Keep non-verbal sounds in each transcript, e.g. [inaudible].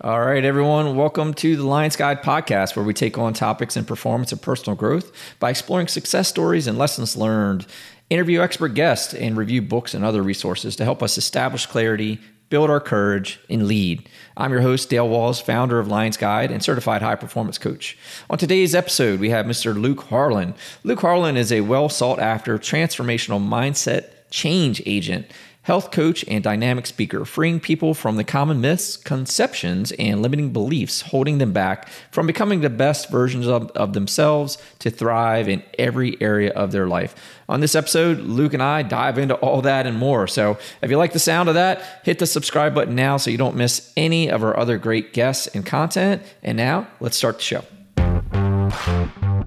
All right, everyone, welcome to the Lions Guide podcast, where we take on topics in performance and personal growth by exploring success stories and lessons learned, interview expert guests, and review books and other resources to help us establish clarity, build our courage, and lead. I'm your host, Dale Walls, founder of Lions Guide and certified high performance coach. On today's episode, we have Mr. Luke Harlan. Luke Harlan is a well sought after transformational mindset change agent health coach, and dynamic speaker, freeing people from the common myths, conceptions, and limiting beliefs holding them back from becoming the best versions of, of themselves to thrive in every area of their life. On this episode, Luke and I dive into all that and more. So if you like the sound of that, hit the subscribe button now so you don't miss any of our other great guests and content. And now, let's start the show.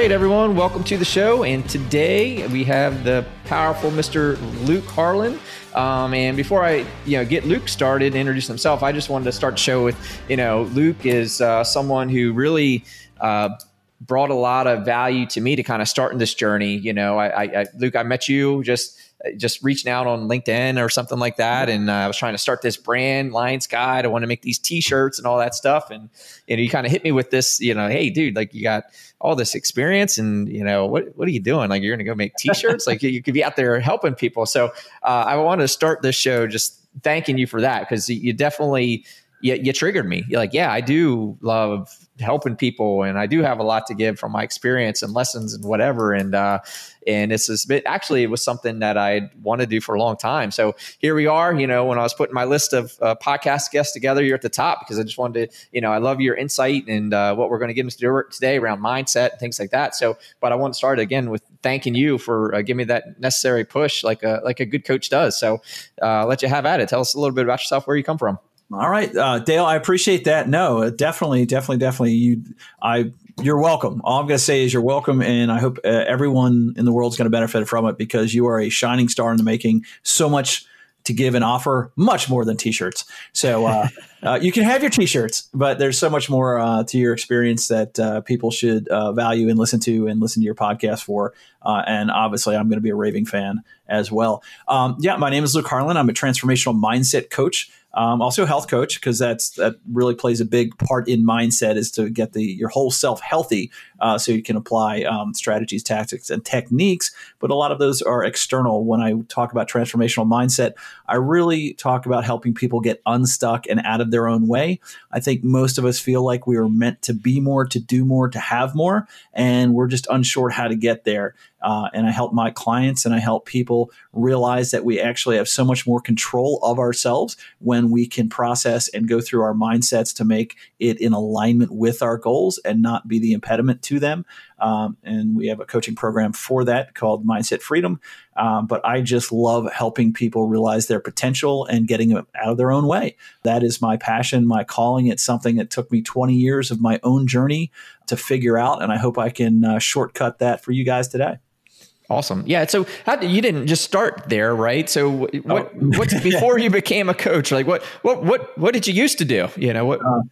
Right, everyone, welcome to the show. And today we have the powerful Mr. Luke Harlan. Um, and before I, you know, get Luke started and introduce himself, I just wanted to start the show with, you know, Luke is uh, someone who really uh, brought a lot of value to me to kind of start in this journey. You know, I, I, Luke, I met you just just reaching out on LinkedIn or something like that. And uh, I was trying to start this brand, Lions Guide. I want to make these T-shirts and all that stuff. And you know, you kind of hit me with this. You know, hey, dude, like you got all this experience, and you know, what what are you doing? Like you're going to go make T-shirts? like you, could be out there helping people. So uh, I want to start this show just thanking you for that because you definitely you, you triggered me. You're like, yeah, I do love helping people, and I do have a lot to give from my experience and lessons and whatever. And uh, and it's this bit actually it was something that I wanted to do for a long time. So here we are. You know, when I was putting my list of uh, podcast guests together, you're at the top because I just wanted to. You know, I love your insight and uh, what we're going to get into today around mindset and things like that. So, but I want to start again with thanking you for uh, giving me that necessary push, like a like a good coach does. So, uh, let you have at it. Tell us a little bit about yourself, where you come from. All right, uh, Dale, I appreciate that. No, definitely, definitely, definitely. You, I, you're welcome. All I'm going to say is you're welcome, and I hope uh, everyone in the world is going to benefit from it because you are a shining star in the making. So much to give and offer, much more than t-shirts. So uh, [laughs] uh, you can have your t-shirts, but there's so much more uh, to your experience that uh, people should uh, value and listen to and listen to your podcast for. Uh, and obviously, I'm going to be a raving fan as well. Um, yeah, my name is Luke Harlan. I'm a transformational mindset coach. Um, also, health coach because that's that really plays a big part in mindset is to get the your whole self healthy, uh, so you can apply um, strategies, tactics, and techniques. But a lot of those are external. When I talk about transformational mindset, I really talk about helping people get unstuck and out of their own way. I think most of us feel like we are meant to be more, to do more, to have more, and we're just unsure how to get there. Uh, and I help my clients and I help people realize that we actually have so much more control of ourselves when we can process and go through our mindsets to make it in alignment with our goals and not be the impediment to them. Um, and we have a coaching program for that called Mindset Freedom. Um, but I just love helping people realize their potential and getting them out of their own way. That is my passion, my calling. It's something that took me 20 years of my own journey to figure out. And I hope I can uh, shortcut that for you guys today. Awesome. Yeah. So how you didn't just start there, right? So what, oh. [laughs] what before you became a coach, like what, what, what, what did you used to do? You know, what, uh,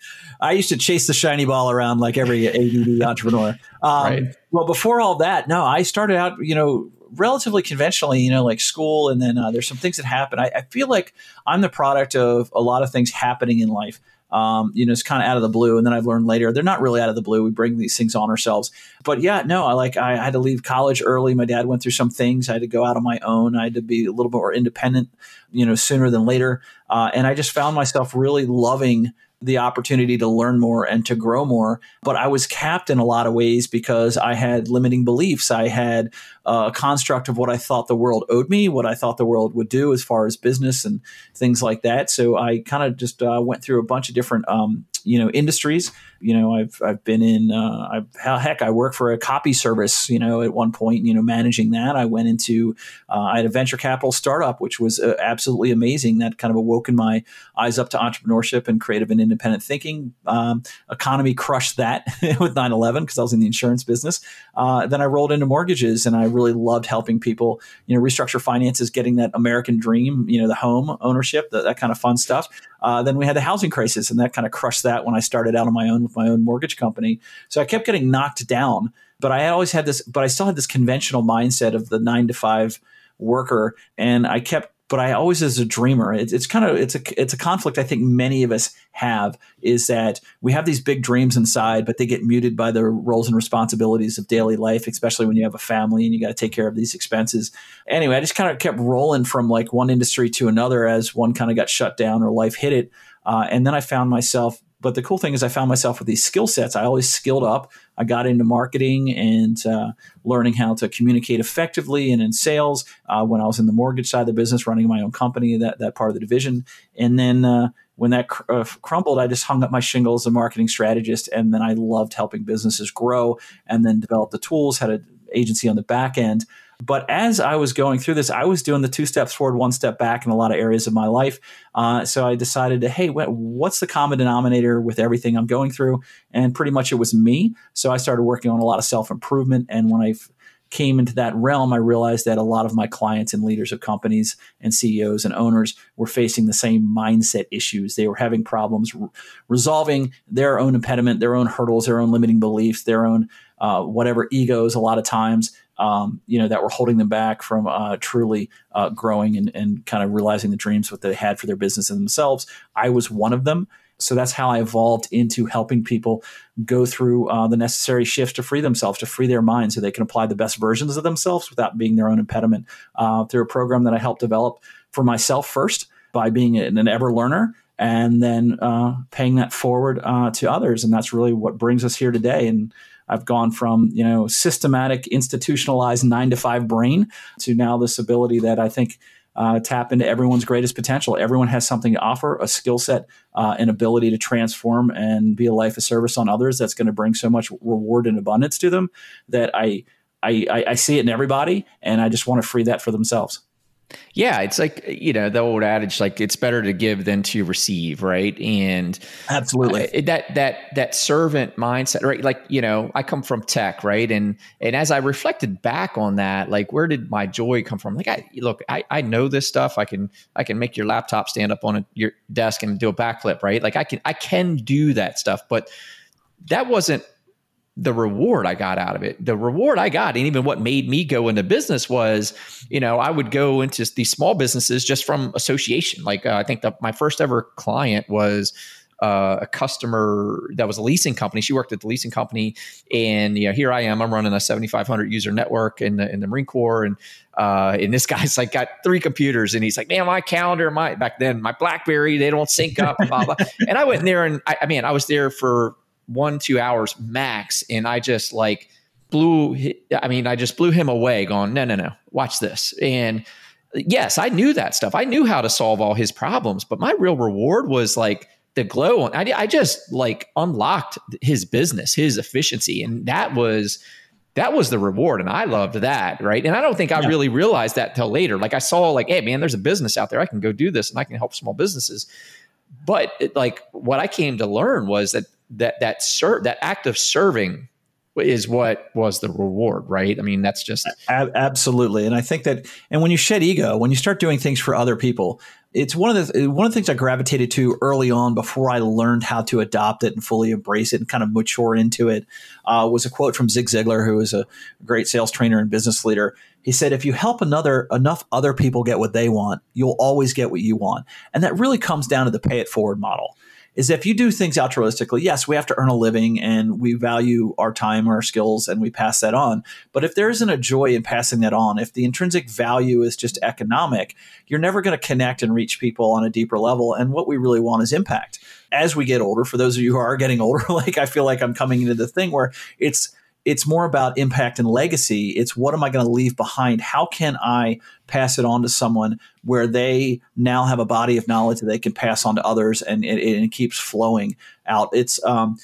I used to chase the shiny ball around like every ADD [laughs] entrepreneur. Um, right. Well, before all that, no, I started out, you know, relatively conventionally, you know, like school. And then uh, there's some things that happen. I, I feel like I'm the product of a lot of things happening in life um, you know, it's kind of out of the blue. And then I've learned later they're not really out of the blue. We bring these things on ourselves. But yeah, no, I like I had to leave college early. My dad went through some things. I had to go out on my own. I had to be a little bit more independent, you know, sooner than later. Uh, and I just found myself really loving the opportunity to learn more and to grow more. But I was capped in a lot of ways because I had limiting beliefs. I had a construct of what I thought the world owed me, what I thought the world would do as far as business and things like that. So I kind of just uh, went through a bunch of different um, you know industries. You know i've i've been in uh I've, heck i work for a copy service you know at one point you know managing that. I went into uh, i had a venture capital startup which was uh, absolutely amazing. That kind of awoken my eyes up to entrepreneurship and creative and independent thinking. Um, economy crushed that [laughs] with 9-11 because i was in the insurance business. Uh, then i rolled into mortgages and i really loved helping people. You know, restructure finances, getting that American dream, you know, the home ownership, that, that kind of fun stuff. Uh, then we had the housing crisis, and that kind of crushed that when I started out on my own with my own mortgage company. So I kept getting knocked down, but I always had this, but I still had this conventional mindset of the nine to five worker, and I kept but I always as a dreamer, it's, it's kind of it's a it's a conflict I think many of us have is that we have these big dreams inside, but they get muted by the roles and responsibilities of daily life, especially when you have a family and you got to take care of these expenses. Anyway, I just kind of kept rolling from like one industry to another as one kind of got shut down or life hit it, uh, and then I found myself but the cool thing is, I found myself with these skill sets. I always skilled up. I got into marketing and uh, learning how to communicate effectively and in sales uh, when I was in the mortgage side of the business, running my own company, that, that part of the division. And then uh, when that cr- uh, crumbled, I just hung up my shingle as a marketing strategist. And then I loved helping businesses grow and then develop the tools, had an agency on the back end. But as I was going through this, I was doing the two steps forward, one step back in a lot of areas of my life. Uh, so I decided to, hey, what's the common denominator with everything I'm going through? And pretty much it was me. So I started working on a lot of self improvement. And when I came into that realm, I realized that a lot of my clients and leaders of companies and CEOs and owners were facing the same mindset issues. They were having problems re- resolving their own impediment, their own hurdles, their own limiting beliefs, their own uh, whatever egos a lot of times um, you know, that were holding them back from uh, truly uh, growing and, and kind of realizing the dreams what they had for their business and themselves. I was one of them. So that's how I evolved into helping people go through uh, the necessary shifts to free themselves, to free their mind, so they can apply the best versions of themselves without being their own impediment. Uh, through a program that I helped develop for myself first by being an ever learner and then uh, paying that forward uh, to others. And that's really what brings us here today. And I've gone from you know systematic, institutionalized nine to five brain to now this ability that I think uh, tap into everyone's greatest potential. Everyone has something to offer, a skill set, uh, an ability to transform and be a life of service on others. That's going to bring so much reward and abundance to them that I, I I see it in everybody, and I just want to free that for themselves. Yeah, it's like you know the old adage, like it's better to give than to receive, right? And absolutely uh, that that that servant mindset, right? Like you know, I come from tech, right? And and as I reflected back on that, like where did my joy come from? Like I look, I I know this stuff. I can I can make your laptop stand up on a, your desk and do a backflip, right? Like I can I can do that stuff, but that wasn't the reward I got out of it. The reward I got, and even what made me go into business was, you know, I would go into these small businesses just from association. Like uh, I think the, my first ever client was uh, a customer that was a leasing company. She worked at the leasing company, and you know, here I am. I'm running a 7,500 user network in the in the Marine Corps, and uh, and this guy's like got three computers, and he's like, man, my calendar, my back then my BlackBerry, they don't sync up, blah blah. and I went in there, and I, I mean, I was there for one two hours max and i just like blew i mean i just blew him away going no no no watch this. And yes i knew that stuff. I knew how to solve all his problems but my real reward was like the glow. On I, I just like unlocked his business his efficiency and that was that was the reward and i loved that right? And i don't think i yeah. really realized that till later. Like i saw like hey man there's a business out there. I can go do this and i can help small businesses. But it, like what i came to learn was that that that ser- that act of serving is what was the reward, right? I mean, that's just absolutely. And I think that, and when you shed ego, when you start doing things for other people, it's one of the one of the things I gravitated to early on before I learned how to adopt it and fully embrace it and kind of mature into it. Uh, was a quote from Zig Ziglar, who is a great sales trainer and business leader. He said, "If you help another enough other people get what they want, you'll always get what you want." And that really comes down to the pay it forward model is if you do things altruistically, yes, we have to earn a living and we value our time, our skills, and we pass that on. But if there isn't a joy in passing that on, if the intrinsic value is just economic, you're never going to connect and reach people on a deeper level. And what we really want is impact. As we get older, for those of you who are getting older, [laughs] like I feel like I'm coming into the thing where it's it's more about impact and legacy. It's what am I going to leave behind? How can I pass it on to someone where they now have a body of knowledge that they can pass on to others and, and it keeps flowing out? It's, um,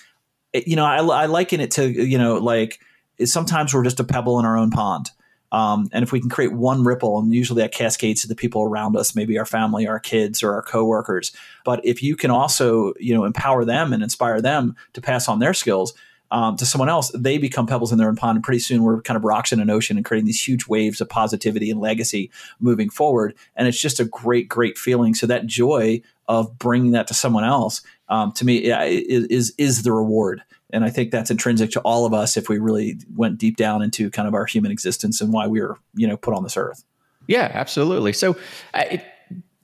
it, you know, I, I liken it to, you know, like sometimes we're just a pebble in our own pond. Um, and if we can create one ripple, and usually that cascades to the people around us, maybe our family, our kids, or our coworkers. But if you can also, you know, empower them and inspire them to pass on their skills, um, to someone else, they become pebbles in their own pond. And pretty soon we're kind of rocks in an ocean and creating these huge waves of positivity and legacy moving forward. And it's just a great, great feeling. So that joy of bringing that to someone else, um, to me, is, is, is the reward. And I think that's intrinsic to all of us if we really went deep down into kind of our human existence and why we were, you know, put on this earth. Yeah, absolutely. So, uh, it,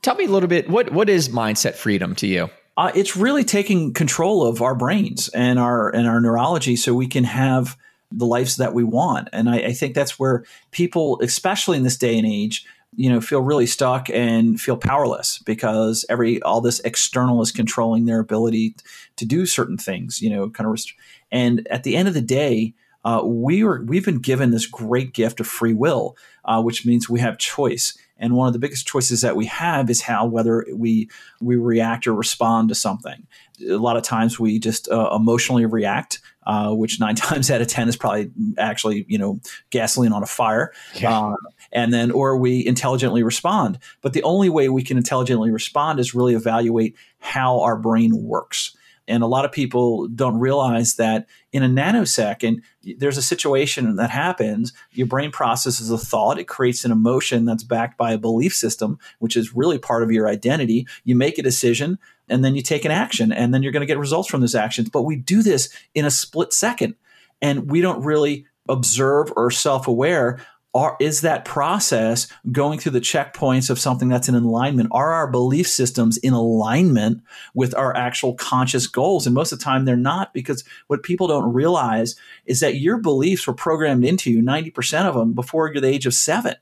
tell me a little bit what what is mindset freedom to you? Uh, it's really taking control of our brains and our and our neurology, so we can have the lives that we want. And I, I think that's where people, especially in this day and age, you know feel really stuck and feel powerless because every all this external is controlling their ability to do certain things you know kind of rest- and at the end of the day uh, we were we've been given this great gift of free will uh, which means we have choice and one of the biggest choices that we have is how whether we we react or respond to something. A lot of times we just uh, emotionally react, uh, which nine [laughs] times out of ten is probably actually you know gasoline on a fire. Yeah. Uh, and then, or we intelligently respond. But the only way we can intelligently respond is really evaluate how our brain works. And a lot of people don't realize that in a nanosecond, there's a situation that happens. Your brain processes a thought, it creates an emotion that's backed by a belief system, which is really part of your identity. You make a decision, and then you take an action, and then you're going to get results from those actions. But we do this in a split second, and we don't really observe or self aware are, is that process going through the checkpoints of something that's in alignment? Are our belief systems in alignment with our actual conscious goals? And most of the time they're not because what people don't realize is that your beliefs were programmed into you, 90% of them, before the age of seven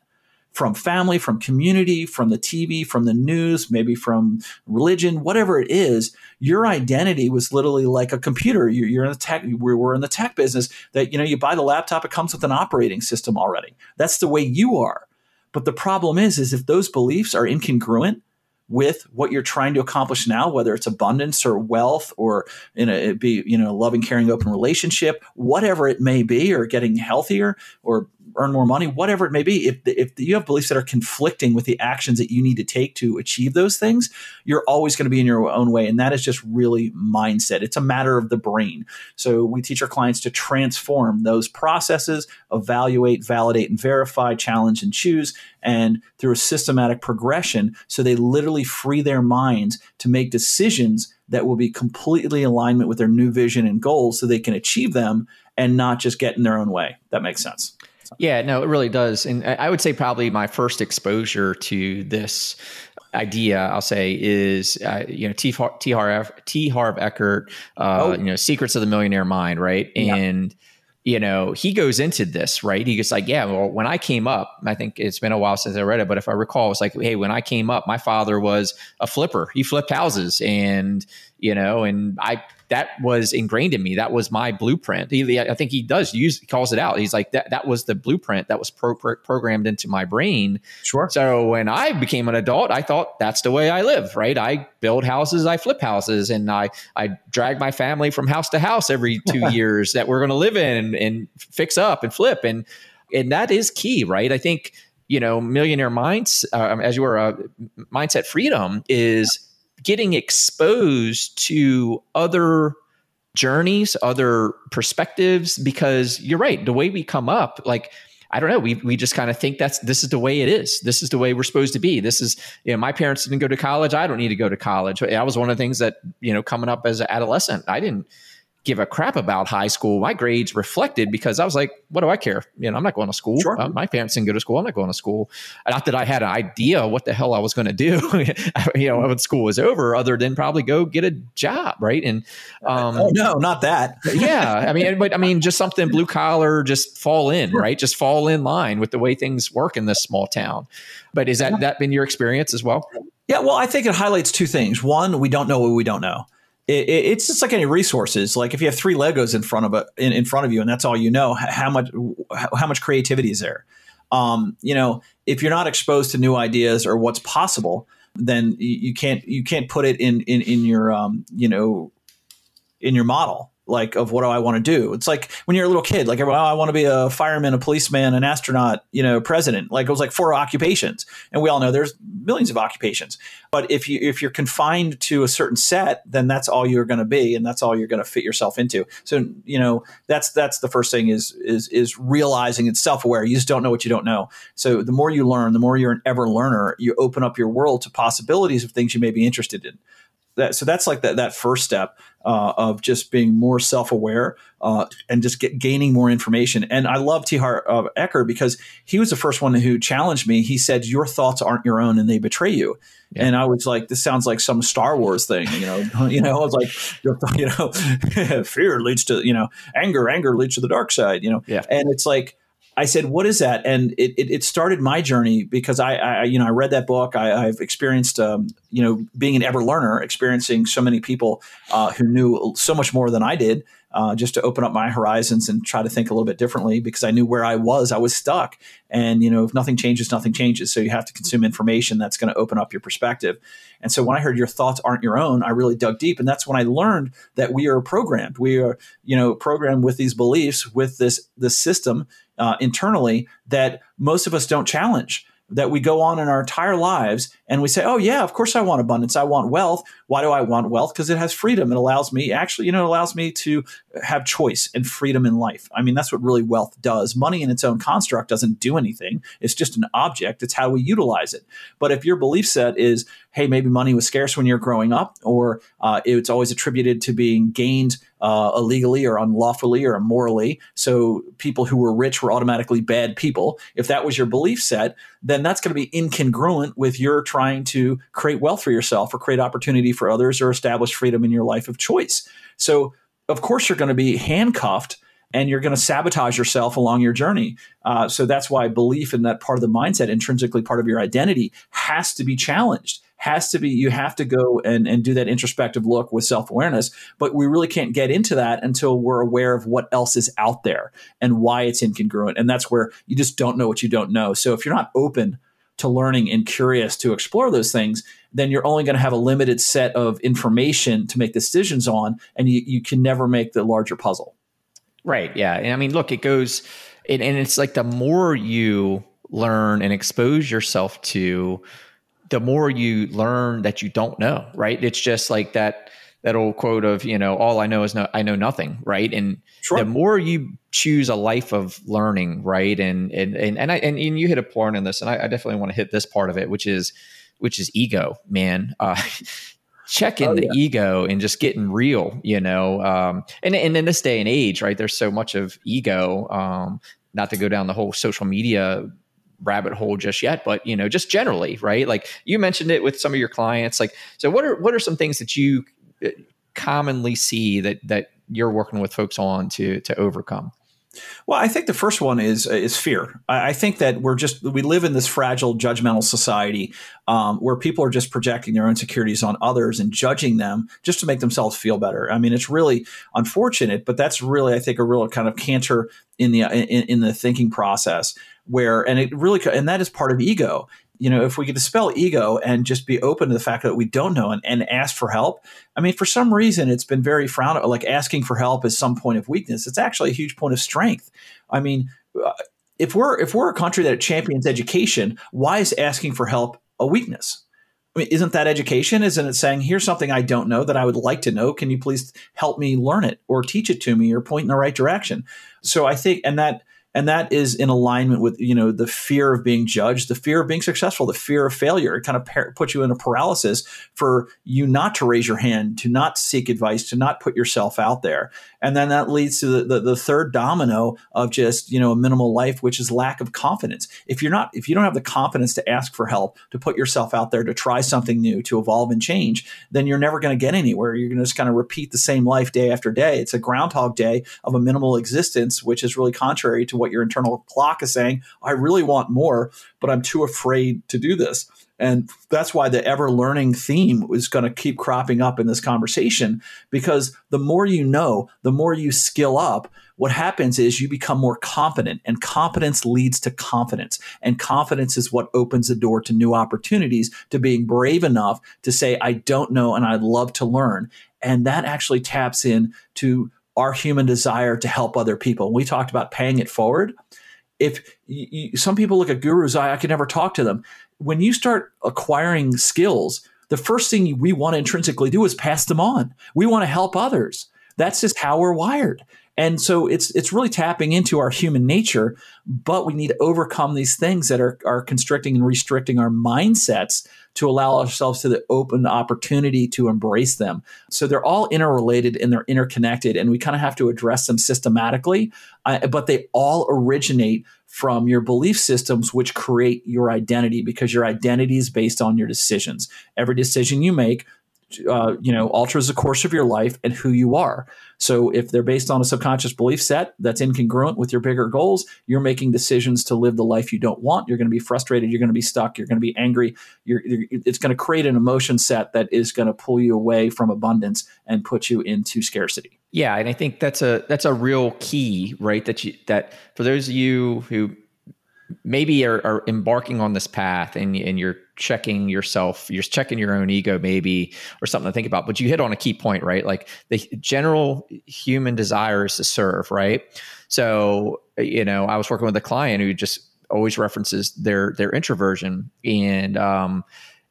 from family, from community, from the TV, from the news, maybe from religion, whatever it is, your identity was literally like a computer. You're, you're in the tech, we're in the tech business that, you know, you buy the laptop, it comes with an operating system already. That's the way you are. But the problem is, is if those beliefs are incongruent with what you're trying to accomplish now, whether it's abundance or wealth or in a be you know loving, caring, open relationship, whatever it may be, or getting healthier or earn more money, whatever it may be, if, if you have beliefs that are conflicting with the actions that you need to take to achieve those things, you're always going to be in your own way. And that is just really mindset. It's a matter of the brain. So we teach our clients to transform those processes, evaluate, validate, and verify, challenge, and choose, and through a systematic progression. So they literally free their minds to make decisions that will be completely alignment with their new vision and goals so they can achieve them and not just get in their own way. That makes sense. Yeah, no, it really does. And I would say probably my first exposure to this idea, I'll say, is uh, you know T. T. Harv T. Harv Eker, uh, oh. you know, Secrets of the Millionaire Mind, right? Yeah. And you know, he goes into this, right? He gets like, yeah, well, when I came up, I think it's been a while since I read it, but if I recall, it's like, hey, when I came up, my father was a flipper. He flipped houses and, you know, and I that was ingrained in me. That was my blueprint. He, I think he does use calls it out. He's like that. That was the blueprint that was pro, pro, programmed into my brain. Sure. So when I became an adult, I thought that's the way I live. Right. I build houses. I flip houses, and I I drag my family from house to house every [laughs] two years that we're going to live in and, and fix up and flip and and that is key. Right. I think you know millionaire minds uh, as you were uh, mindset freedom is getting exposed to other journeys, other perspectives, because you're right. The way we come up, like, I don't know. We, we just kind of think that's this is the way it is. This is the way we're supposed to be. This is you know my parents didn't go to college. I don't need to go to college. That was one of the things that you know coming up as an adolescent. I didn't give a crap about high school. My grades reflected because I was like, what do I care? You know, I'm not going to school. Sure. Uh, my parents didn't go to school. I'm not going to school. Not that I had an idea what the hell I was going to do, [laughs] you know, when school was over, other than probably go get a job, right? And um, oh no, not that. [laughs] yeah, I mean, but I mean, just something blue collar, just fall in, sure. right? Just fall in line with the way things work in this small town. But is that that been your experience as well? Yeah, well, I think it highlights two things. One, we don't know what we don't know it, it's just like any resources. Like if you have three Legos in front of a, in, in front of you, and that's all you know, how much how much creativity is there? Um, you know, if you're not exposed to new ideas or what's possible, then you, you can't you can't put it in in in your um, you know in your model like of what do I want to do? It's like when you're a little kid, like oh, I want to be a fireman, a policeman, an astronaut, you know, president. Like it was like four occupations, and we all know there's millions of occupations. But if you if you're confined to a certain set, then that's all you're going to be, and that's all you're going to fit yourself into. So you know that's that's the first thing is is is realizing it's self aware. You just don't know what you don't know. So the more you learn, the more you're an ever learner. You open up your world to possibilities of things you may be interested in that so that's like that that first step uh, of just being more self-aware uh, and just get, gaining more information. And I love T. Harv uh, Eker because he was the first one who challenged me. He said, "Your thoughts aren't your own, and they betray you." Yeah. And I was like, "This sounds like some Star Wars thing," you know. [laughs] you know, I was like, [laughs] you know, [laughs] fear leads to you know anger, anger leads to the dark side, you know. Yeah. And it's like I said, "What is that?" And it, it, it started my journey because I, I, you know, I read that book. I, have experienced, um, you know, being an ever learner, experiencing so many people uh, who knew so much more than I did, uh, just to open up my horizons and try to think a little bit differently because I knew where I was. I was stuck, and you know, if nothing changes, nothing changes. So you have to consume information that's going to open up your perspective. And so when I heard your thoughts aren't your own, I really dug deep, and that's when I learned that we are programmed. We are, you know, programmed with these beliefs, with this this system uh, internally that most of us don't challenge that we go on in our entire lives and we say, oh, yeah, of course I want abundance. I want wealth. Why do I want wealth? Because it has freedom. It allows me, actually, you know, it allows me to have choice and freedom in life. I mean, that's what really wealth does. Money in its own construct doesn't do anything, it's just an object. It's how we utilize it. But if your belief set is, hey, maybe money was scarce when you're growing up, or uh, it's always attributed to being gained uh, illegally or unlawfully or immorally. So people who were rich were automatically bad people. If that was your belief set, then that's going to be incongruent with your trying to create wealth for yourself or create opportunity for others or establish freedom in your life of choice. So, of course, you're going to be handcuffed and you're going to sabotage yourself along your journey. Uh, so that's why belief in that part of the mindset, intrinsically part of your identity, has to be challenged has to be you have to go and, and do that introspective look with self-awareness. But we really can't get into that until we're aware of what else is out there and why it's incongruent. And that's where you just don't know what you don't know. So if you're not open to learning and curious to explore those things then you're only going to have a limited set of information to make decisions on and you, you can never make the larger puzzle right yeah and i mean look it goes and it's like the more you learn and expose yourself to the more you learn that you don't know, right? It's just like that that old quote of, you know, all I know is no I know nothing, right? And sure. the more you choose a life of learning, right? And and and and I and, and you hit a point in this, and I, I, definitely want to hit this part of it, which is which is ego, man. [laughs] Uh, checking oh, the ego and just getting real, you know. Um, and, and in this day and age, right, there's so much of ego. Um, not to go down the whole social media rabbit hole just yet, but you know, just generally, right? Like you mentioned it with some of your clients. Like, so what are what are some things that you uh, commonly see that that you're working with folks on to to overcome? Well, I think the first one is is fear. I, think that we're just we live in this fragile, judgmental society um, where people are just projecting their insecurities on others and judging them just to make themselves feel better. I mean, it's really unfortunate, but that's really I think a real kind of canter in the in, in the thinking process where and it really and that is part of ego you know if we could dispel ego and just be open to the fact that we don't know and, and ask for help i mean for some reason it's been very frowned like asking for help is some point of weakness it's actually a huge point of strength i mean uh, if we're if we're a country that champions education why is asking for help a weakness I mean, isn't that education? Isn't it saying, here's something I don't know that I would like to know? Can you please help me learn it or teach it to me or point in the right direction? So I think, and that and that is in alignment with you know the fear of being judged the fear of being successful the fear of failure. It kind of par- puts you in a paralysis for you not to raise your hand to not seek advice to not put yourself out there. And then that leads to the, the, the third domino of just you know a minimal life which is lack of confidence. If you're not if you don't have the confidence to ask for help to put yourself out there to try something new to evolve and change then you're never going to get anywhere. You're going to just kind of repeat the same life day after day. It's a groundhog day of a minimal existence which is really contrary to what your internal clock is saying. I really want more, but I'm too afraid to do this. And that's why the ever learning theme is going to keep cropping up in this conversation because the more you know, the more you skill up, what happens is you become more competent, and competence leads to confidence. And confidence is what opens the door to new opportunities, to being brave enough to say, I don't know and I'd love to learn. And that actually taps in to our human desire to help other people. We talked about paying it forward. If you, some people look at gurus, I, I could never talk to them. When you start acquiring skills, the first thing we want to intrinsically do is pass them on. We want to help others. That's just how we're wired. And so it's it's really tapping into our human nature, but we need to overcome these things that are, are constricting and restricting our mindsets to allow ourselves to the open opportunity to embrace them. So they're all interrelated and they're interconnected, and we kind of have to address them systematically. Uh, but they all originate from your belief systems, which create your identity because your identity is based on your decisions. Every decision you make uh, you know alters the course of your life and who you are. So if they're based on a subconscious belief set that's incongruent with your bigger goals you're making decisions to live the life you don't want. You're going to be frustrated. You're going to be stuck. You're going to be angry. You're, you're, it's going to create an emotion set that is going to pull you away from abundance and put you into scarcity. Yeah and i think that's a that's a real key right that you that for those of you who maybe are, are, embarking on this path and, and you're checking yourself you're checking your own ego maybe or something to think about but you hit on a key point right like the general human desire is to serve right so you know i was working with a client who just always references their their introversion and um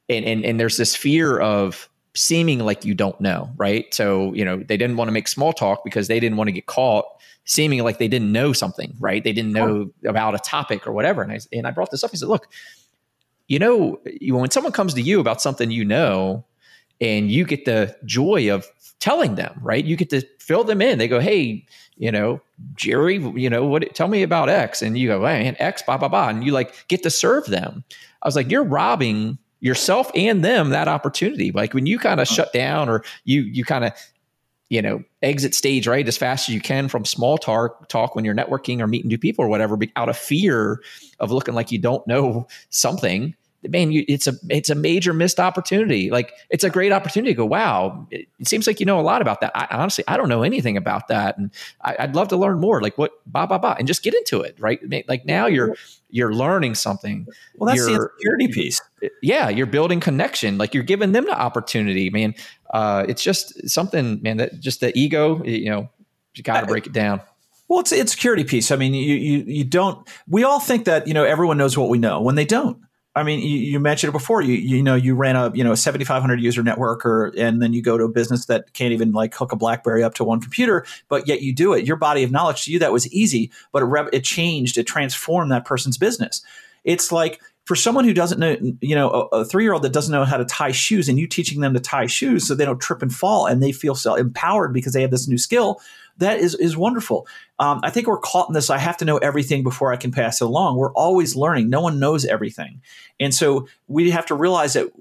and and, and there's this fear of seeming like you don't know right so you know they didn't want to make small talk because they didn't want to get caught seeming like they didn't know something, right? They didn't know about a topic or whatever. And I, and I brought this up. I said, look, you know, when someone comes to you about something you know, and you get the joy of telling them, right? You get to fill them in. They go, hey, you know, Jerry, you know, what? Tell me about X, and you go, man, X, blah blah blah, and you like get to serve them. I was like, you're robbing yourself and them that opportunity. Like when you kind of shut down or you you kind of you know, exit stage right as fast as you can from small talk talk when you're networking or meeting new people or whatever, out of fear of looking like you don't know something. Man, you, it's a it's a major missed opportunity. Like it's a great opportunity to go. Wow, it, it seems like you know a lot about that. I, honestly, I don't know anything about that, and I, would love to learn more. Like what, ba ba ba, and just get into it. Right, like now you're you're learning something. Well, that's you're, the security piece. Yeah, you're building connection. Like you're giving them the opportunity, man uh, it's just something, man. That just the ego, you know, you got to break it down. Well, it's it's security piece. I mean, you you you don't. We all think that you know everyone knows what we know when they don't. I mean, you, you mentioned it before. You you know you ran a you know a seventy five hundred user network, or and then you go to a business that can't even like hook a BlackBerry up to one computer, but yet you do it. Your body of knowledge to you that was easy, but it, it changed, it transformed that person's business. It's like for someone who doesn't know, you know, a, a three year old that doesn't know how to tie shoes and you teaching them to tie shoes so they don't trip and fall and they feel so empowered because they have this new skill, that is, is wonderful. Um, I think we're caught in this. I have to know everything before I can pass it along. We're always learning. No one knows everything. And so we have to realize that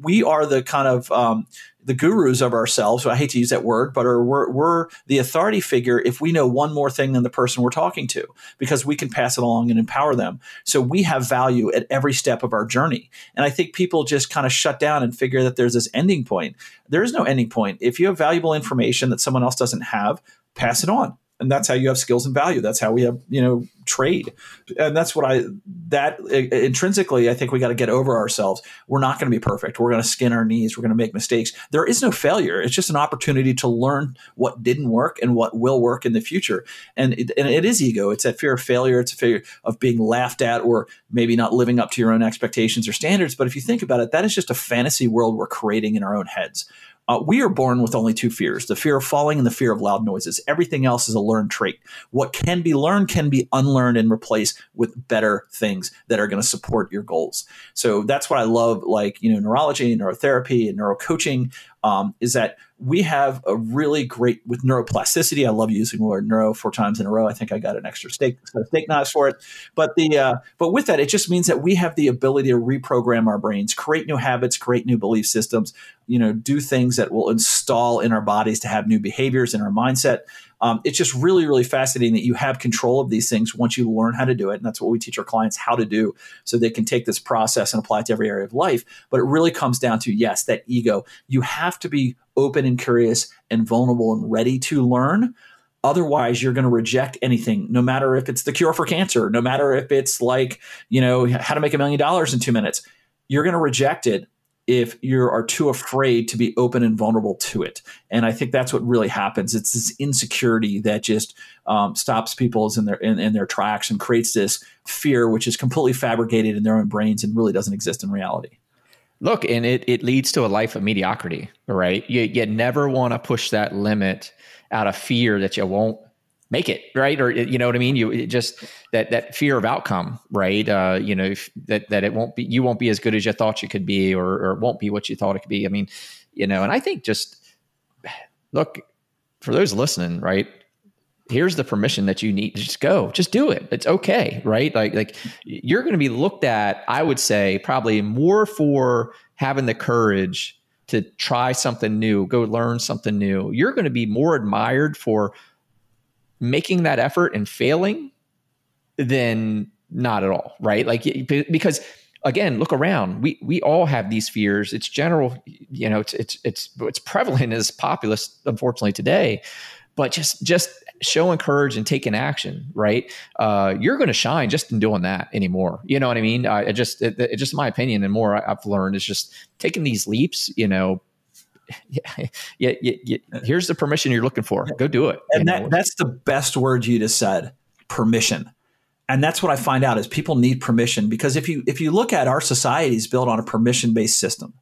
we are the kind of, um, the gurus of ourselves. I hate to use that word, but we're, we're the authority figure if we know one more thing than the person we're talking to, because we can pass it along and empower them. So we have value at every step of our journey. And I think people just kind of shut down and figure that there's this ending point. There is no ending point. If you have valuable information that someone else doesn't have, pass it on. And that's how you have skills and value. That's how we have you know trade. And that's what i that intrinsically i think we got to get over ourselves. We're not going to be perfect. We're going to skin our knees. We're going to make mistakes. There is no failure. It's just an opportunity to learn what didn't work and what will work in the future. And it, and it is ego. It's that fear of failure. It's a fear of being laughed at or maybe not living up to your own expectations or standards. But if you think about it that is just a fantasy world we're creating in our own heads uh, we are born with only two fears the fear of falling and the fear of loud noises. Everything else is a learned trait. What can be learned can be unlearned and replaced with better things that are going to support your goals. So that's what I love, like, you know, neurology, neurotherapy, and neurocoaching um, is that we have a really great with neuroplasticity. I love using the word neuro four times in a row. I think I got an extra steak steak knives for it. But the uh, but with that, it just means that we have the ability to reprogram our brains, create new habits, create new belief systems. You know, do things that will install in our bodies to have new behaviors in our mindset. Um, it's just really, really fascinating that you have control of these things once you learn how to do it. And that's what we teach our clients how to do so they can take this process and apply it to every area of life. But it really comes down to, yes, that ego. You have to be open and curious and vulnerable and ready to learn. Otherwise, you're going to reject anything, no matter if it's the cure for cancer, no matter if it's like, you know, how to make a million dollars in two minutes. You're going to reject it if you are too afraid to be open and vulnerable to it. And I think that's what really happens. It's this insecurity that just um, stops people in their in, in, their tracks and creates this fear, which is completely fabricated in their own brains and really doesn't exist in reality. Look, and it it leads to a life of mediocrity, right? You you never want to push that limit out of fear that you won't make it right? Or you know what i mean? You just that that fear of outcome right? Uh, you know if, that that it won't be you won't be as good as you thought you could be or, or won't be what you thought it could be. I mean you know and i think just look for those listening right here's the permission that you need to just go. Just do it. It's okay right? Like like you're going to be looked at i would say probably more for having the courage to try something new go learn something new. You're going to be more admired for making that effort and failing than not at all right? Like because again look around. We we all have these fears. It's general you know it's it's it's it's prevalent as populous unfortunately today. But just just showing courage and taking action right uh, you're going to shine just in doing that anymore you know what i mean i, I just it, it, just my opinion and more I, i've learned is just taking these leaps you know [laughs] yeah, yeah, yeah, here's the permission you're looking for. Go do it. And that, that's the best word you just said, permission. And that's what I find out is people need permission because if you if you look at our society is built on a permission based system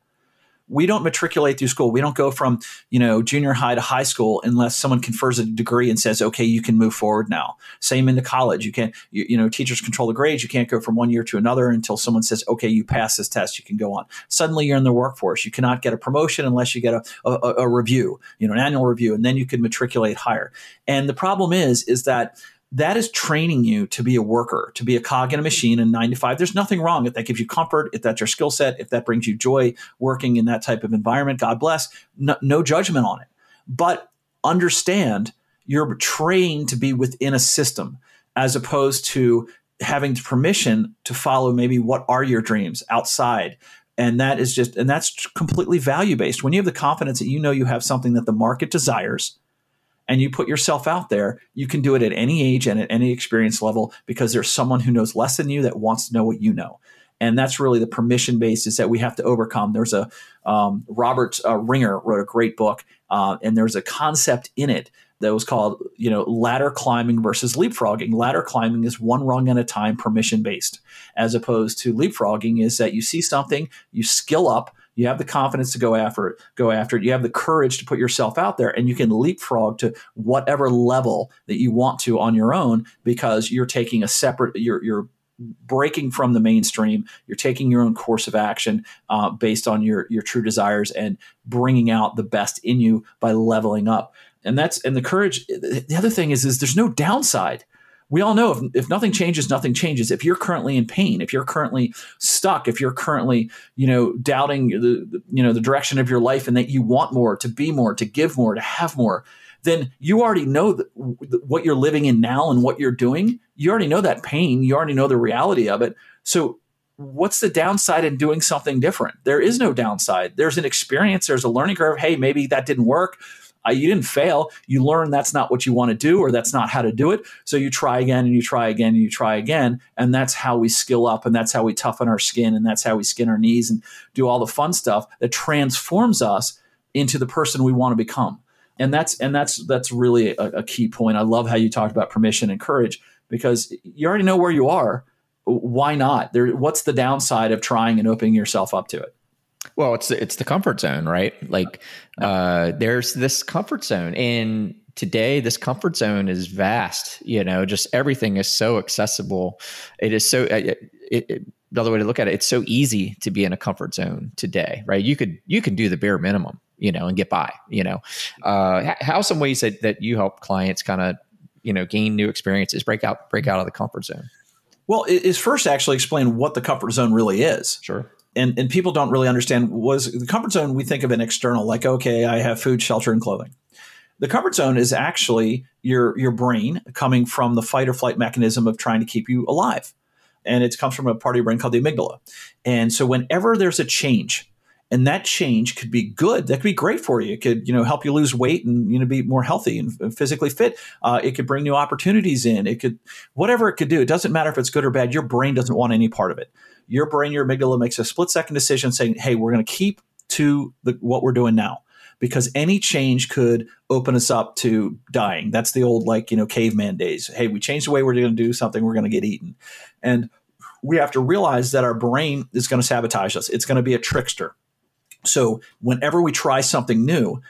we don't matriculate through school. We don't go from, you know, junior high to high school unless someone confers a degree and says, okay, you can move forward now. Same into college. You can't, you, you know, teachers control the grades. You can't go from one year to another until someone says, okay, you pass this test, you can go on. Suddenly you're in the workforce. You cannot get a promotion unless you get a, a, a review, you know, an annual review, and then you can matriculate higher. And the problem is, is that that is training you to be a worker, to be a cog in a machine in nine to five. There's nothing wrong if that gives you comfort, if that's your skill set, if that brings you joy working in that type of environment. God bless. No, no judgment on it. But understand you're trained to be within a system as opposed to having permission to follow maybe what are your dreams outside and that is just and that's completely value based when you have the confidence that you know you have something that the market desires and you put yourself out there, you can do it at any age and at any experience level because there's someone who knows less than you that wants to know what you know. And that's really the permission basis that we have to overcome. There's a um, Robert uh, Ringer wrote a great book, uh, and there's a concept in it that was called, you know, ladder climbing versus leapfrogging. Ladder climbing is one rung at a time, permission based, as opposed to leapfrogging is that you see something, you skill up, you have the confidence to go after it, go after it. You have the courage to put yourself out there and you can leapfrog to whatever level that you want to on your own because you're taking a separate, you're, you're breaking from the mainstream. You're taking your own course of action uh, based on your your true desires and bringing out the best in you by leveling up. And that's and the courage. The other thing is is there's no downside we all know if, if nothing changes, nothing changes. If you're currently in pain, if you're currently stuck, if you're currently, you know, doubting the, you know, the direction of your life and that you want more, to be more, to give more, to have more, then you already know that what you're living in now and what you're doing. You already know that pain. You already know the reality of it. So what's the downside in doing something different? There is no downside. There's an experience, there's a learning curve. Hey, maybe that didn't work you didn't fail. You learn that's not what you want to do or that's not how to do it. So you try again and you try again and you try again. And that's how we skill up and that's how we toughen our skin and that's how we skin our knees and do all the fun stuff that transforms us into the person we want to become. And that's and that's that's really a, a key point. I love how you talked about permission and courage because you already know where you are. Why not? There, what's the downside of trying and opening yourself up to it? Well, it's it's the comfort zone, right? Like uh, there's this comfort zone, and today this comfort zone is vast. You know, just everything is so accessible. It is so. Uh, it, it, the way to look at it, it's so easy to be in a comfort zone today, right? You could you can do the bare minimum, you know, and get by. You know, uh, how some ways that that you help clients kind of you know gain new experiences, break out break out of the comfort zone. Well, is first actually explain what the comfort zone really is. Sure and and people don't really understand was the comfort zone we think of an external like okay i have food shelter and clothing. The comfort zone is actually your your brain coming from the fight or flight mechanism of trying to keep you alive. And it comes from a part of your brain called the amygdala. And so whenever there's a change and that change could be good. That could be great for you. It could, you know, help you lose weight and you know be more healthy and physically fit. Uh, it could bring new opportunities in. It could, whatever it could do. It doesn't matter if it's good or bad. Your brain doesn't want any part of it. Your brain, your amygdala makes a split second decision saying, "Hey, we're going to keep to the, what we're doing now." Because any change could open us up to dying. That's the old, like, you know, caveman days. Hey, we changed the way we're going to do something, we're going to get eaten. And we have to realize that our brain is going to sabotage us. It's going to be a trickster so whenever we try something new,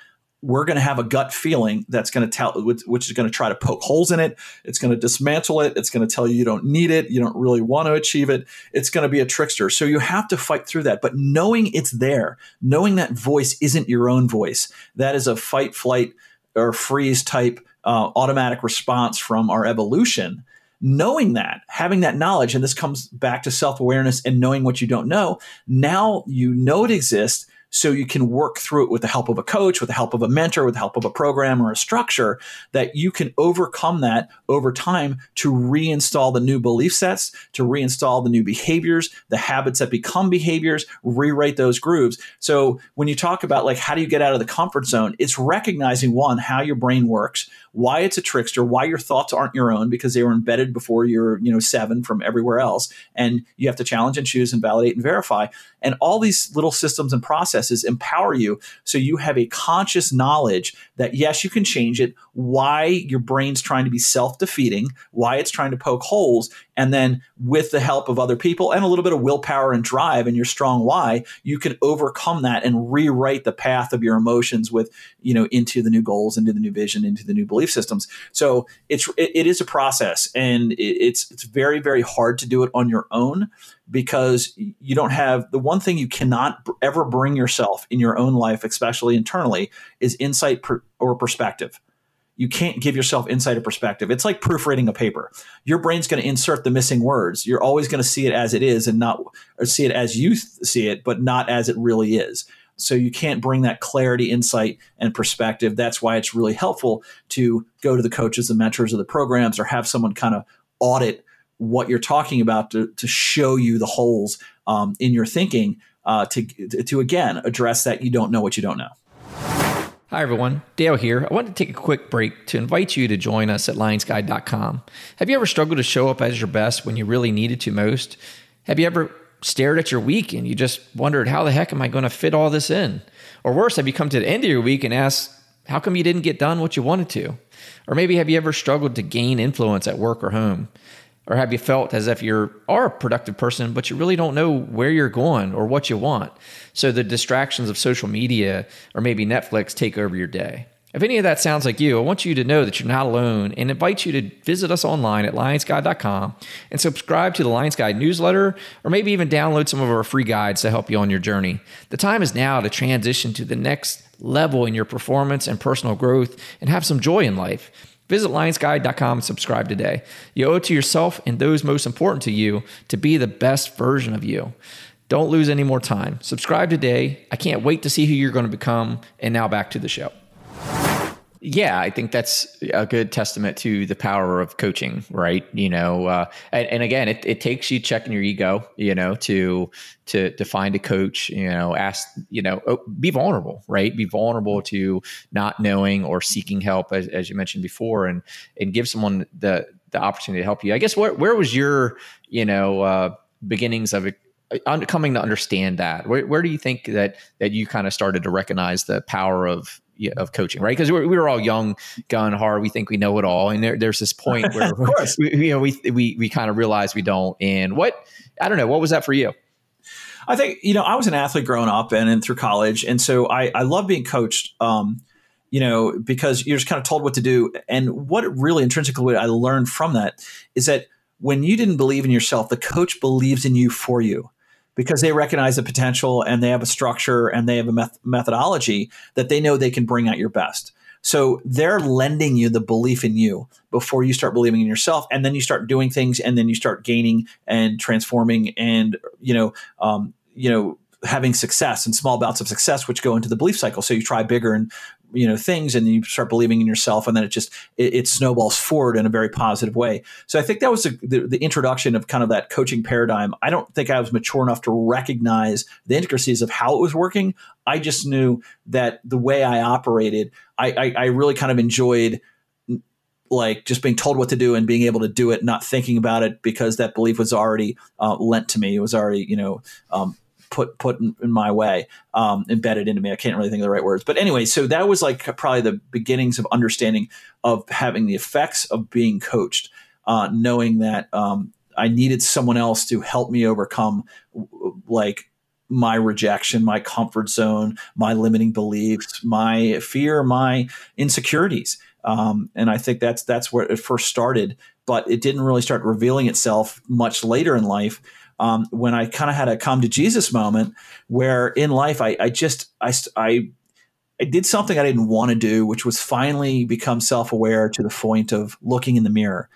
we're going to have a gut feeling that's going to tell, which is going to try to poke holes in it. It's going to dismantle it. It's going to tell you you don't need it. You don't really want to achieve it. It's going to be a trickster. So you have to fight through that. But knowing it's there, knowing that voice isn't your own voice, that is a fight, flight, or freeze type uh, automatic response from our evolution knowing that, having that knowledge, and this comes back to self awareness and knowing what you don't know, now you know it exists so you can work through it with the help of a coach, with the help of a mentor, with the help of a program or a structure that you can overcome that over time to reinstall the new belief sets, to reinstall the new behaviors, the habits that become behaviors, rewrite those grooves. So when you talk about like how do you get out of the comfort zone, it's recognizing one, how your brain works, why it's a trickster, why your thoughts aren't your own because they were embedded before you're, you know, seven from everywhere else. And you have to challenge and choose and validate and verify. And all these little systems and processes empower you so you have a conscious knowledge that yes, you can change it, why your brain's trying to be self defeating, why it's trying to poke holes. And then with the help of other people and a little bit of willpower and drive and your strong why, you can overcome that and rewrite the path of your emotions with, you know, into the new goals, into the new vision, into the new belief systems. So it's, it, it is a process and it's, it's very, very hard to do it on your own because you don't have the one thing you cannot ever bring yourself in your own life, especially internally, is insight per, or perspective. You can't give yourself insight or perspective. It's like proofreading a paper. Your brain's going to insert the missing words. You're always going to see it as it is and not or see it as you see it, but not as it really is. So you can't bring that clarity, insight, and perspective. That's why it's really helpful to go to the coaches, the mentors of the programs, or have someone kind of audit what you're talking about to, to show you the holes um, in your thinking uh, to, to, again, address that you don't know what you don't know. Hi, everyone. Dale here. I wanted to take a quick break to invite you to join us at lionsguide.com. Have you ever struggled to show up as your best when you really needed to most? Have you ever stared at your week and you just wondered, how the heck am I going to fit all this in? Or worse, have you come to the end of your week and asked, how come you didn't get done what you wanted to? Or maybe have you ever struggled to gain influence at work or home? Or have you felt as if you are a productive person, but you really don't know where you're going or what you want? So the distractions of social media or maybe Netflix take over your day. If any of that sounds like you, I want you to know that you're not alone and invite you to visit us online at lionsguide.com and subscribe to the Lions Guide newsletter or maybe even download some of our free guides to help you on your journey. The time is now to transition to the next level in your performance and personal growth and have some joy in life. Visit lionsguide.com and subscribe today. You owe it to yourself and those most important to you to be the best version of you. Don't lose any more time. Subscribe today. I can't wait to see who you're going to become. And now back to the show. Yeah, I think that's a good testament to the power of coaching, right? You know, uh, and, and, again, it, it takes you checking your ego, you know, to to to find a coach, you know, ask, you know, oh, be vulnerable, right? Be vulnerable to not knowing or seeking help, as, as you mentioned before, and and give someone the the opportunity to help you. I guess where where was your, you know, uh, beginnings of coming to understand that where, where do you think that that you kind of started to recognize the power of of coaching, right? Because we were all young, gun hard. We think we know it all, and there, there's this point [laughs] where of course we, you know we we we kind of realize we don't. And what I don't know, what was that for you? I think you know I was an athlete growing up and, and through college, and so I I love being coached. Um, you know, because you're just kind of told what to do. And what really intrinsically I learned from that is that when you didn't believe in yourself, the coach believes in you for you because they recognize the potential and they have a structure and they have a meth- methodology that they know they can bring out your best. So they're lending you the belief in you before you start believing in yourself, and then you start doing things, and then you start gaining and transforming, and you know, um, you know, having success and small bouts of success, which go into the belief cycle. So you try bigger and you know things and you start believing in yourself and then it just it, it snowballs forward in a very positive way. So i think that was the, the, the, introduction of kind of that coaching paradigm. I don't think i was mature enough to recognize the intricacies of how it was working. I just knew that the way i operated i, I, I really kind of enjoyed like just being told what to do and being able to do it, not thinking about it because that belief was already uh, lent to me. It was already, you know, um, put put in, in my way, um, embedded into me. I can't really think of the right words, but anyway, so that was like probably the beginnings of understanding of having the effects of being coached, uh, knowing that um, I needed someone else to help me overcome like my rejection, my comfort zone, my limiting beliefs, my fear, my insecurities. Um, and I think that's that's where it first started, but it didn't really start revealing itself much later in life um, when I kind of had a come to Jesus moment where in life I, I just I, I I did something I didn't want to do, which was finally become self aware to the point of looking in the mirror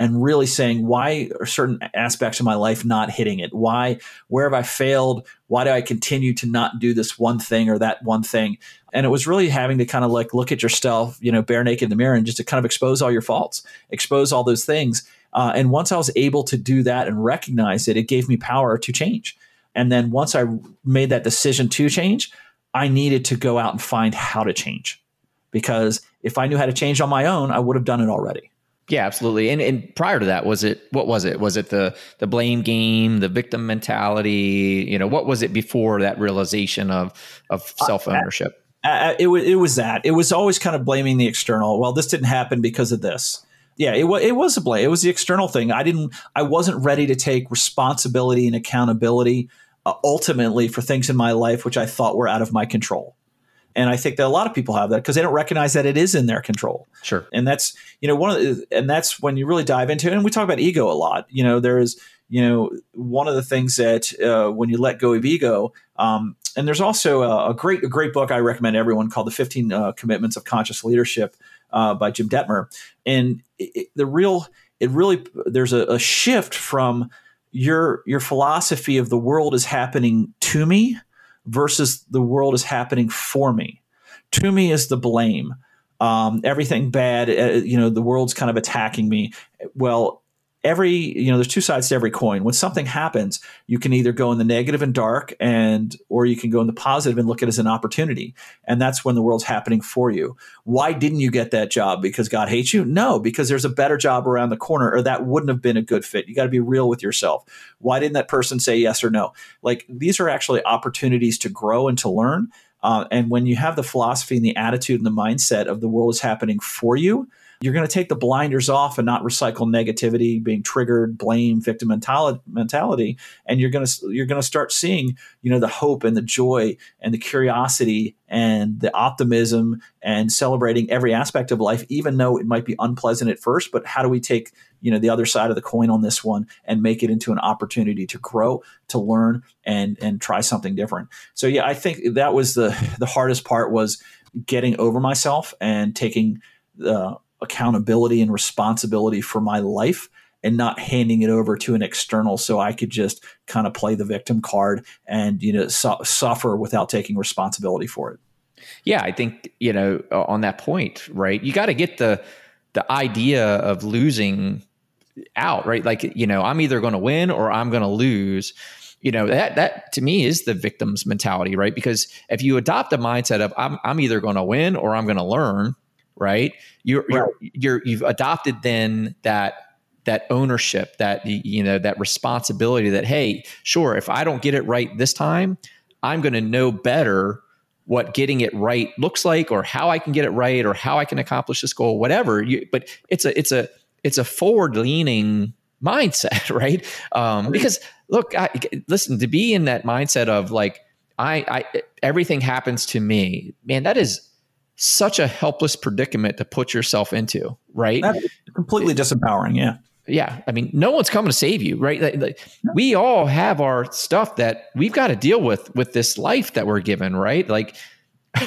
and really saying why are certain aspects of my life not hitting it? Why where have i failed? Why do i continue to not do this one thing or that one thing? And it was really having to kind of like look at yourself you know bare naked in the mirror and just to kind of expose all your faults expose all those things uh, and once I was able to do that and recognize it, it gave me power to change. And then once I made that decision to change, I needed to go out and find how to change. Because if I knew how to change on my own, I would have done it already. Yeah, absolutely. And and prior to that, was it what was it? Was it the the blame game, the victim mentality? You know, what was it before that realization of of self ownership? Uh, uh, it was it was that. It was always kind of blaming the external. Well, this didn't happen because of this yeah, it was it was a blame. It was the external thing. I didn't. I wasn't ready to take responsibility and accountability uh, ultimately for things in my life which I thought were out of my control. And I think that a lot of people have that because they don't recognize that it is in their control. Sure. And that's you know one of the, and that's when you really dive into it. And we talk about ego a lot. You know, there is you know one of the things that uh, when you let go of ego. Um, and there's also a, a, great a great book I recommend everyone called The 15 uh, Commitments of Conscious Leadership uh, by Jim Dethmer. And it, the real, it really, there's a, a shift from your your philosophy of the world is happening to me versus the world is happening for me. To me is the blame. Um, everything bad, uh, you know, the world's kind of attacking me. Well, every you know there's two sides to every coin. When something happens you can either go in the negative and dark and or you can go in the positive and look at it as an opportunity. And that's when the world's happening for you. Why didn't you get that job? Because god hates you? No because there's a better job around the corner or that wouldn't have been a good fit. You got to be real with yourself. Why didn't that person say yes or no? Like these are actually opportunities to grow and to learn. Uh, and when you have the philosophy and the attitude and the mindset of the world is happening for you you're going to take the blinders off and not recycle negativity, being triggered, blame, victim mentality, and you're going to you're going to start seeing you know the hope and the joy and the curiosity and the optimism and celebrating every aspect of life, even though it might be unpleasant at first. But how do we take you know the other side of the coin on this one and make it into an opportunity to grow, to learn, and and try something different? So yeah, I think that was the the hardest part was getting over myself and taking the accountability and responsibility for my life and not handing it over to an external so I could just kind of play the victim card and you know su- suffer without taking responsibility for it. Yeah, I think you know on that point, right? You got to get the the idea of losing out, right? Like you know, I'm either going to win or I'm going to lose. You know that that to me is the victim's mentality, right? Because if you adopt a mindset of I'm I'm either going to win or I'm going to learn, right? You're, right. you're, you're you've adopted then that that ownership, that you know, that responsibility. That hey, sure, if I don't get it right this time, I'm going to know better what getting it right looks like, or how I can get it right, or how I can accomplish this goal, whatever. You, but it's a it's a it's a forward leaning mindset, [laughs] right? Um, because look, I, listen, to be in that mindset of like I, I everything happens to me, man, that is such a helpless predicament to put yourself into, right? That's completely disempowering. Yeah. Yeah. I mean, no one's coming to save you, right? Like, like, we all have our stuff that we've got to deal with with this life that we're given, right? Like, [laughs]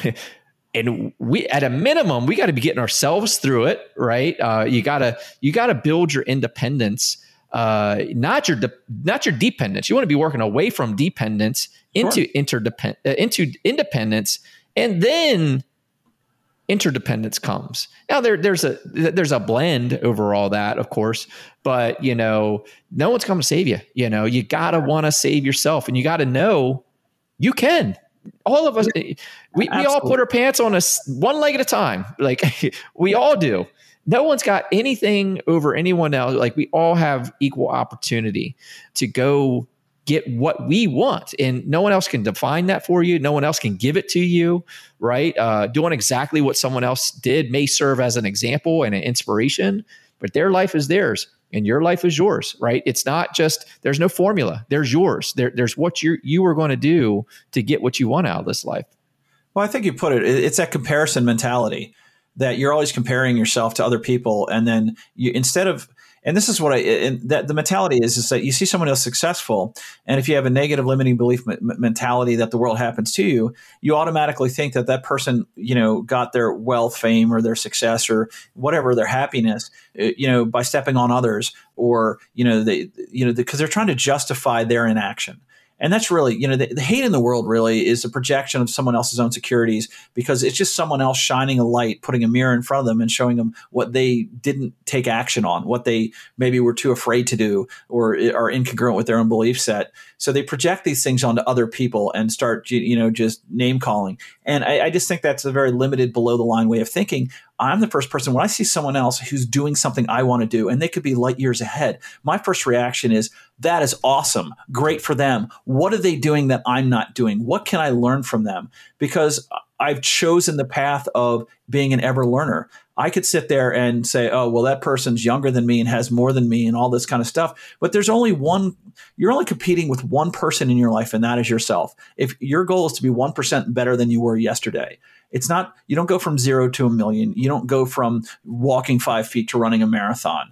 and we at a minimum we got to be getting ourselves through it right uh, you gotta you gotta build your independence uh, not your de- not your dependence you want to be working away from dependence into sure. interdepend uh, into independence and then interdependence comes. Now there there's a there's a blend over all that, of course, but you know, no one's coming to save you. You know, you gotta want to save yourself, and you got to know you can. All of us, we, we all put our pants on us one leg at a time. Like [laughs] we all do. No one's got anything over anyone else. Like we all have equal opportunity to go get what we want. And no one else can define that for you. No one else can give it to you right? Uh, doing exactly what someone else did may serve as an example and an inspiration but their life is theirs and your life is yours right? It's not just there's no formula. There's yours. There, there's what you you are going to do to get what you want out of this life. Well i think you put it it's that comparison mentality that you're always comparing yourself to other people and then you instead of and this is what I and that the mentality is is that you see someone else successful, and if you have a negative limiting belief m- mentality that the world happens to you, you automatically think that that person you know got their wealth, fame, or their success, or whatever their happiness, uh, you know, by stepping on others, or you know they you know because they're trying to justify their inaction and that's really you know the, the, hate in the world really is a projection of someone else's own securities because it's just someone else shining a light putting a mirror in front of them and showing them what they didn't take action on what they maybe were too afraid to do or are incongruent with their own belief set. So they project these things onto other people and start you know just name calling. And I, I just think that's a very limited below the line way of thinking I'm the first person when I see someone else who's doing something I want to do and they could be light years ahead. My first reaction is that is awesome. Great for them. What are they doing that I'm not doing? What can I learn from them? Because I've chosen the path of being an ever learner. I could sit there and say, oh, well, that person's younger than me and has more than me and all this kind of stuff. But there's only one, you're only competing with one person in your life, and that is yourself. If your goal is to be 1% better than you were yesterday, it's not, you don't go from zero to a million. You don't go from walking five feet to running a marathon.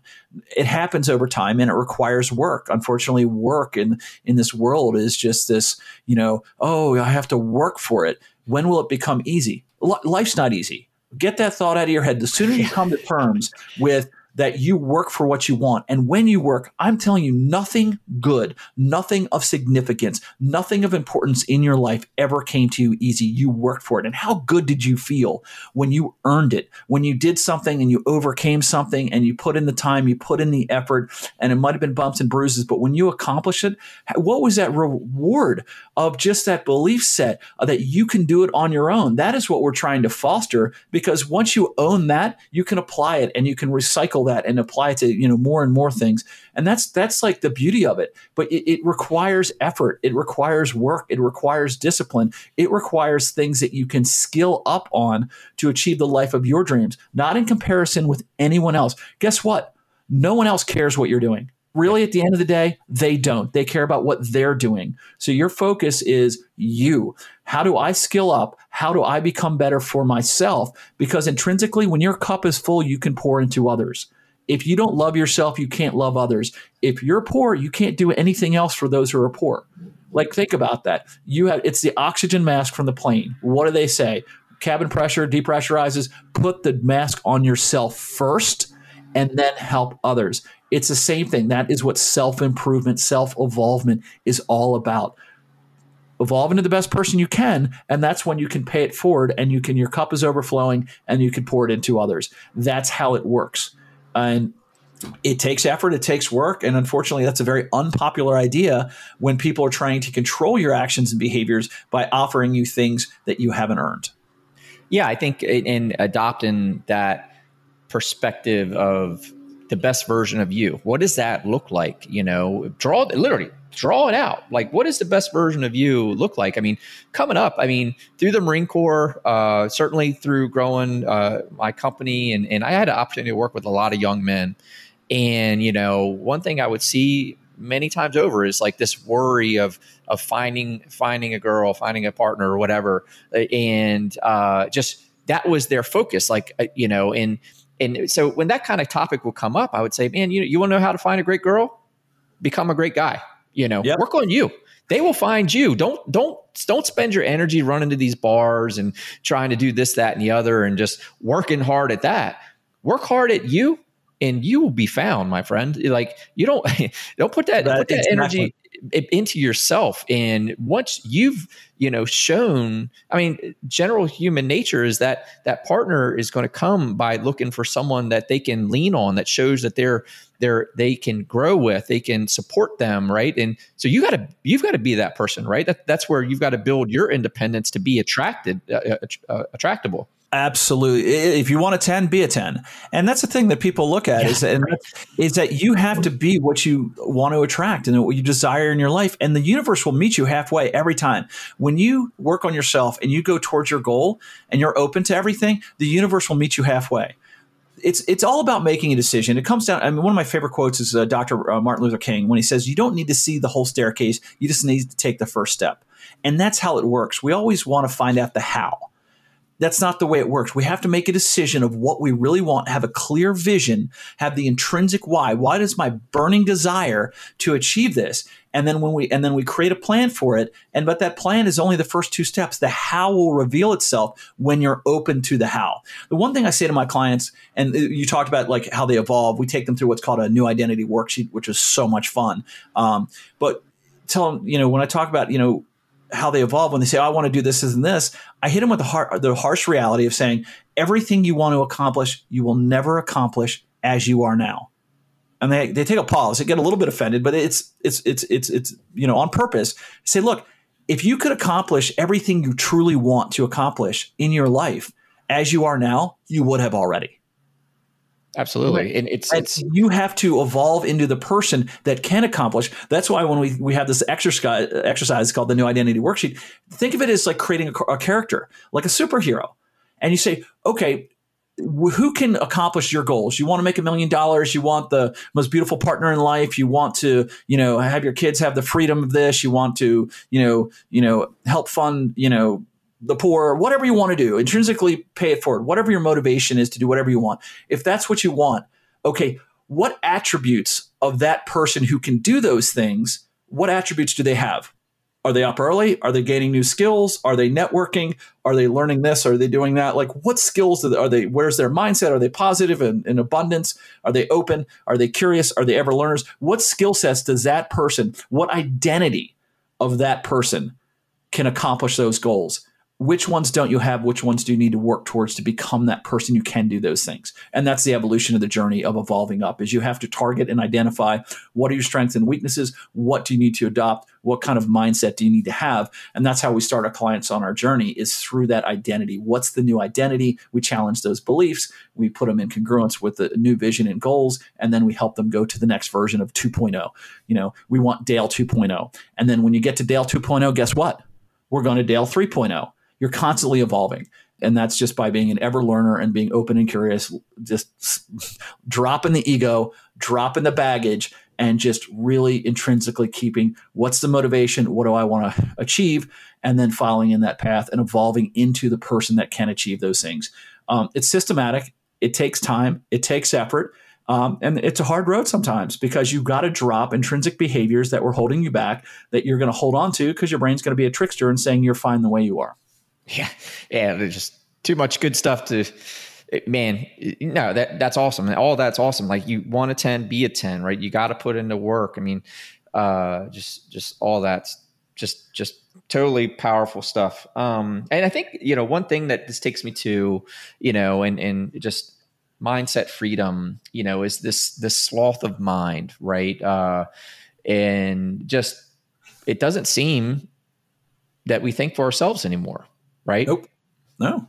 It happens over time and it requires work. Unfortunately, work in, in this world is just this, you know, oh, I have to work for it. When will it become easy? Life's not easy. Get that thought out of your head. The sooner you come to terms with that you work for what you want. And when you work, I'm telling you, nothing good, nothing of significance, nothing of importance in your life ever came to you easy. You worked for it. And how good did you feel when you earned it? When you did something and you overcame something and you put in the time, you put in the effort, and it might have been bumps and bruises, but when you accomplished it, what was that reward of just that belief set that you can do it on your own? That is what we're trying to foster because once you own that, you can apply it and you can recycle that and apply it to you know more and more things. And that's that's like the beauty of it. But it, it, requires effort. It requires work. It requires discipline. It requires things that you can skill up on to achieve the life of your dreams not in comparison with anyone else. Guess what? No one else cares what you're doing really at the end of the day they don't. They care about what they're doing. So your focus is you. How do i skill up? How do i become better for myself? Because intrinsically when your cup is full you can pour into others. If you don't love yourself you can't love others. If you're poor you can't do anything else for those who are poor. Like think about that. You have it's the oxygen mask from the plane. What do they say? Cabin pressure depressurizes. Put the mask on yourself first and then help others it's the same thing. That is what self improvement, self evolvement is all about. Evolve into the best person you can, and that's when you can pay it forward and you can, your cup is overflowing and you can pour it into others. That's how it works. And it takes effort, it takes work, and unfortunately, that's a very unpopular idea when people are trying to control your actions and behaviors by offering you things that you haven't earned. Yeah, I think in adopting that perspective of the best version of you? What does that look like? You know, draw literally draw it out. Like, what does the best version of you look like? I mean, coming up, I mean, through the Marine Corps, uh, certainly through growing uh, my company, and, and I had an opportunity to work with a lot of young men. And, you know, one thing I would see many times over is like this worry of of finding finding a girl, finding a partner or whatever. And uh, just that was their focus. Like, uh, you know, and and so when that kind of topic will come up, I would say, man, you you want to know how to find a great girl? Become a great guy. You know, yep. work on you. They will find you. Don't don't don't spend your energy running to these bars and trying to do this, that, and the other, and just working hard at that. Work hard at you, and you will be found, my friend. Like you don't [laughs] don't put that, that put that exactly. energy into yourself. And once you've you know shown, I mean, general human nature is that that partner is going to come by looking for someone that they can lean on, that shows that they're they're they can grow with, they can support them, right? And so you got to you've got to be that person, right? That, that's where you've got to build your independence to be attracted, uh, uh, uh attractable. Absolutely. If you want a 10, be a 10. And that's the thing that people look at yeah, is, that, right. is that you have to be what you want to attract and what you desire in your life. And the universe will meet you halfway every time. When you work on yourself and you go towards your goal and you're open to everything, the universe will meet you halfway. It's, it's all about making a decision. It comes down. I mean, one of my favorite quotes is uh, Dr. Uh, Martin Luther King when he says, "You don't need to see the whole staircase; you just need to take the first step." And that's how it works. We always want to find out the how that's not the way it works. We have to make a decision of what we really want, have a clear vision, have the intrinsic why. Why does my burning desire to achieve this? And then when we and then we create a plan for it. And but that plan is only the first two steps. The how will reveal itself when you're open to the how. The one thing I say to my clients, and you talked about like how they evolve. We take them through what's called a new identity worksheet, which is so much fun. Um, but tell them, you know, when I talk about, you know, how they evolve when they say, oh, I want to do this, and this. I hit them with the, har- the harsh reality of saying, everything you want to accomplish, you will never accomplish as you are now. And they, they take a pause, they get a little bit offended, but it's it's it's it's it's you know on purpose. Say, look, if you could accomplish everything you truly want to accomplish in your life as you are now, you would have already. Absolutely. And it's, and it's you have to evolve into the person that can accomplish. That's why when we, we have this exercise exercise called the new identity worksheet, think of it as like creating a, a character, like a superhero. And you say, okay, who can accomplish your goals? You want to make a million dollars. You want the most beautiful partner in life. You want to, you know, have your kids have the freedom of this. You want to, you know, you know, help fund, you know, the poor, whatever you want to do, intrinsically pay it forward, whatever your motivation is to do whatever you want. If that's what you want, okay, what attributes of that person who can do those things, what attributes do they have? Are they up early? Are they gaining new skills? Are they networking? Are they learning this? Are they doing that? Like, what skills are they? Where's their mindset? Are they positive and in abundance? Are they open? Are they curious? Are they ever learners? What skill sets does that person, what identity of that person can accomplish those goals? Which ones don't you have which ones do you need to work towards to become that person who can do those things? And that's the evolution of the journey of evolving up is you have to target and identify what are your strengths and weaknesses what do you need to adopt what kind of mindset do you need to have? And that's how we start our clients on our journey is through that identity. What's the new identity? We challenge those beliefs we put them in congruence with the new vision and goals and then we help them go to the next version of 2.0 you know we want dale 2.0 and then when you get to dale 2.0 guess what? We're going to dale 3.0 you're constantly evolving. And that's just by being an ever learner and being open and curious, just dropping the ego, dropping the baggage, and just really intrinsically keeping what's the motivation? What do I want to achieve? And then following in that path and evolving into the person that can achieve those things. Um, it's systematic, it takes time, it takes effort. Um, and it's a hard road sometimes because you've got to drop intrinsic behaviors that were holding you back that you're going to hold on to because your brain's going to be a trickster and saying you're fine the way you are. [laughs] Yeah, yeah, there's just too much good stuff to. Man, no, that that's awesome. All that's awesome. Like you want a ten, be a ten, right? You got to put into work. I mean, uh, just just all that's just just totally powerful stuff. Um, and I think you know one thing that this takes me to, you know, and and just mindset freedom, you know, is this this sloth of mind, right? Uh, and just it doesn't seem that we think for ourselves anymore right? Nope. No.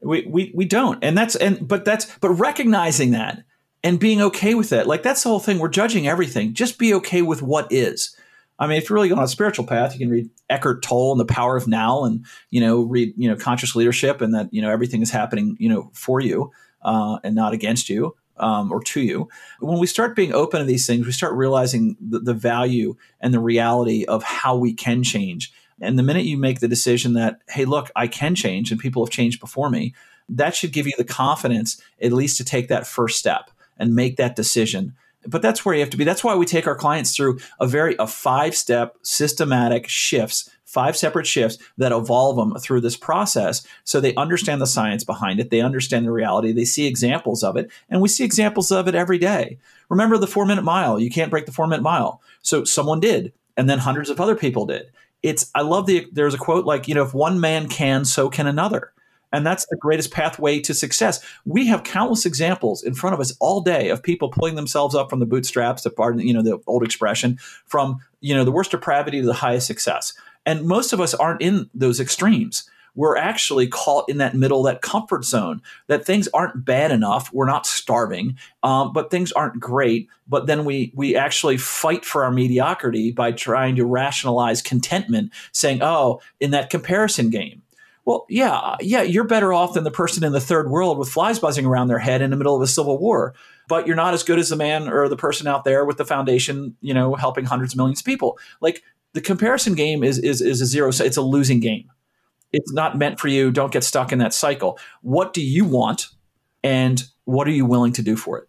We, we we don't. And that's and but that's but recognizing that and being okay with it. Like that's the whole thing. We're judging everything. Just be okay with what is. I mean, if you're really going on a spiritual path, you can read Eckhart Tolle and the Power of Now, and you know, read you know conscious leadership, and that you know everything is happening you know for you uh, and not against you um, or to you. When we start being open to these things, we start realizing the, the value and the reality of how we can change and the minute you make the decision that, hey, look, I can change and people have changed before me, that should give you the confidence at least to take that first step and make that decision but that's where you have to be. That's why we take our clients through a very a five step systematic shifts, five separate shifts that evolve them through this process, so they understand the science behind it, they understand the reality, they see examples of it, and we see examples of it every day. Remember the four minute mile? You can't break the four minute mile. So someone did, and then hundreds of other people did. It's I love the there's a quote like you know if one man can, so can another. And that's the greatest pathway to success. We have countless examples in front of us all day of people pulling themselves up from the bootstraps, to pardon, you know, the old expression, from, you know, the worst depravity to the highest success. And most of us aren't in those extremes. We're actually caught in that middle, that comfort zone, that things aren't bad enough. We're not starving, um, but things aren't great. But then we we actually fight for our mediocrity by trying to rationalize contentment, saying, "Oh, in that comparison game, well, yeah, yeah, you're better off than the person in the third world with flies buzzing around their head in the middle of a civil war. But you're not as good as the man or the person out there with the foundation, you know, helping hundreds of millions of people. Like the comparison game is is is a zero. It's a losing game. It's not meant for you. Don't get stuck in that cycle. What do you want, and what are you willing to do for it?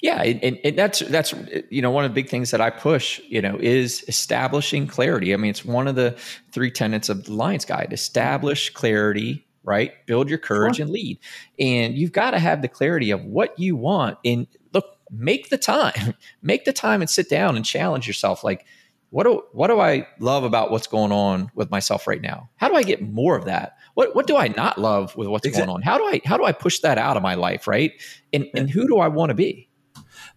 Yeah, and, and, that's that's you know one of the big things that I push, you know, is establishing clarity. I mean, it's one of the three tenets of the Lions Guide: establish clarity, right? Build your courage sure. and lead. And you've got to have the clarity of what you want. And look, make the time, [laughs] make the time, and sit down and challenge yourself. Like, what do what do I love about what's going on with myself right now? How do I get more of that? What what do I not love with what's exactly. going on? How do I how do I push that out of my life, right? And and who do I want to be?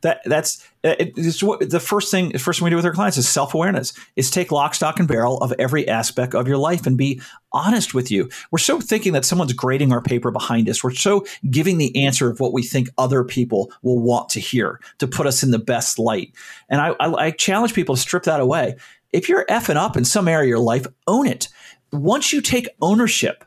That that's uh, it's what the first thing the first thing we do with our clients is self-awareness is take lock stock and barrel of every aspect of your life and be honest with you. We're so thinking that someone's grading our paper behind us. We're so giving the answer of what we think other people will want to hear to put us in the best light. And i, I, I challenge people to strip that away. If you're effing up in some area of your life own it. Once you take ownership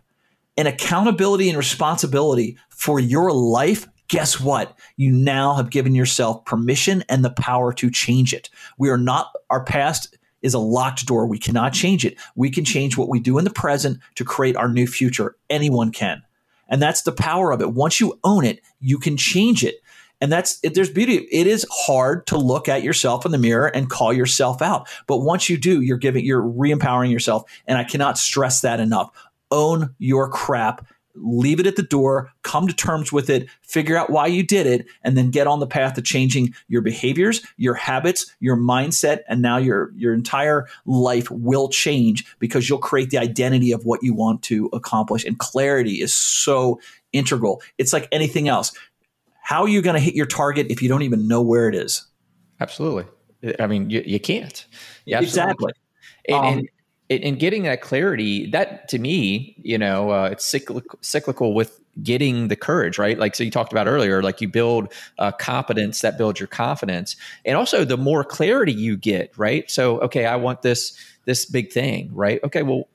and accountability and responsibility for your life guess what? You now have given yourself permission and the power to change it. We are not, our past is a locked door. We cannot change it. We can change what we do in the present to create our new future. Anyone can. And that's the power of it. Once you own it, you can change it. And that's it, there's beauty. It is hard to look at yourself in the mirror and call yourself out. But once you do, you're giving, you're re empowering yourself. And I cannot stress that enough. Own your crap leave it at the door, come to terms with it, figure out why you did it, and then get on the path to changing your behaviors, your habits, your mindset, and now your your entire life will change because you'll create the identity of what you want to accomplish. And clarity is so integral. It's like anything else. How are you going to hit your target if you don't even know where it is? Absolutely. I mean, you, you can't. Yeah, exactly. And, um, and, and getting that clarity that to me you know uh, it's cyclical, cyclical with getting the courage right? Like so you talked about earlier like you build uh, competence that builds your confidence. And also the more clarity you get right? So okay i want this this big thing right? Okay well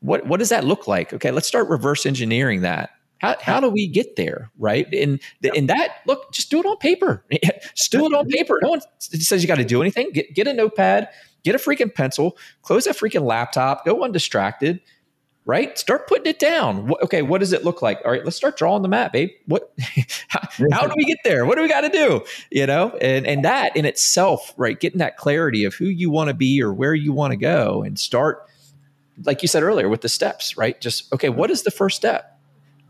what what does that look like? Okay let's start reverse engineering that. How, how do we get there right? And in that look just do it on paper. [laughs] Just do it on [laughs] paper. No one says you got to do anything. Get, get a notepad Get a freaking pencil, close that freaking laptop, go undistracted, right? Start putting it down. Okay, what does it look like? All right, let's start drawing the map, babe. What? [laughs] how, how do we get there? What do we got to do? You know, and and that in itself, right? Getting that clarity of who you want to be or where you want to go, and start, like you said earlier, with the steps, right? Just okay, what is the first step?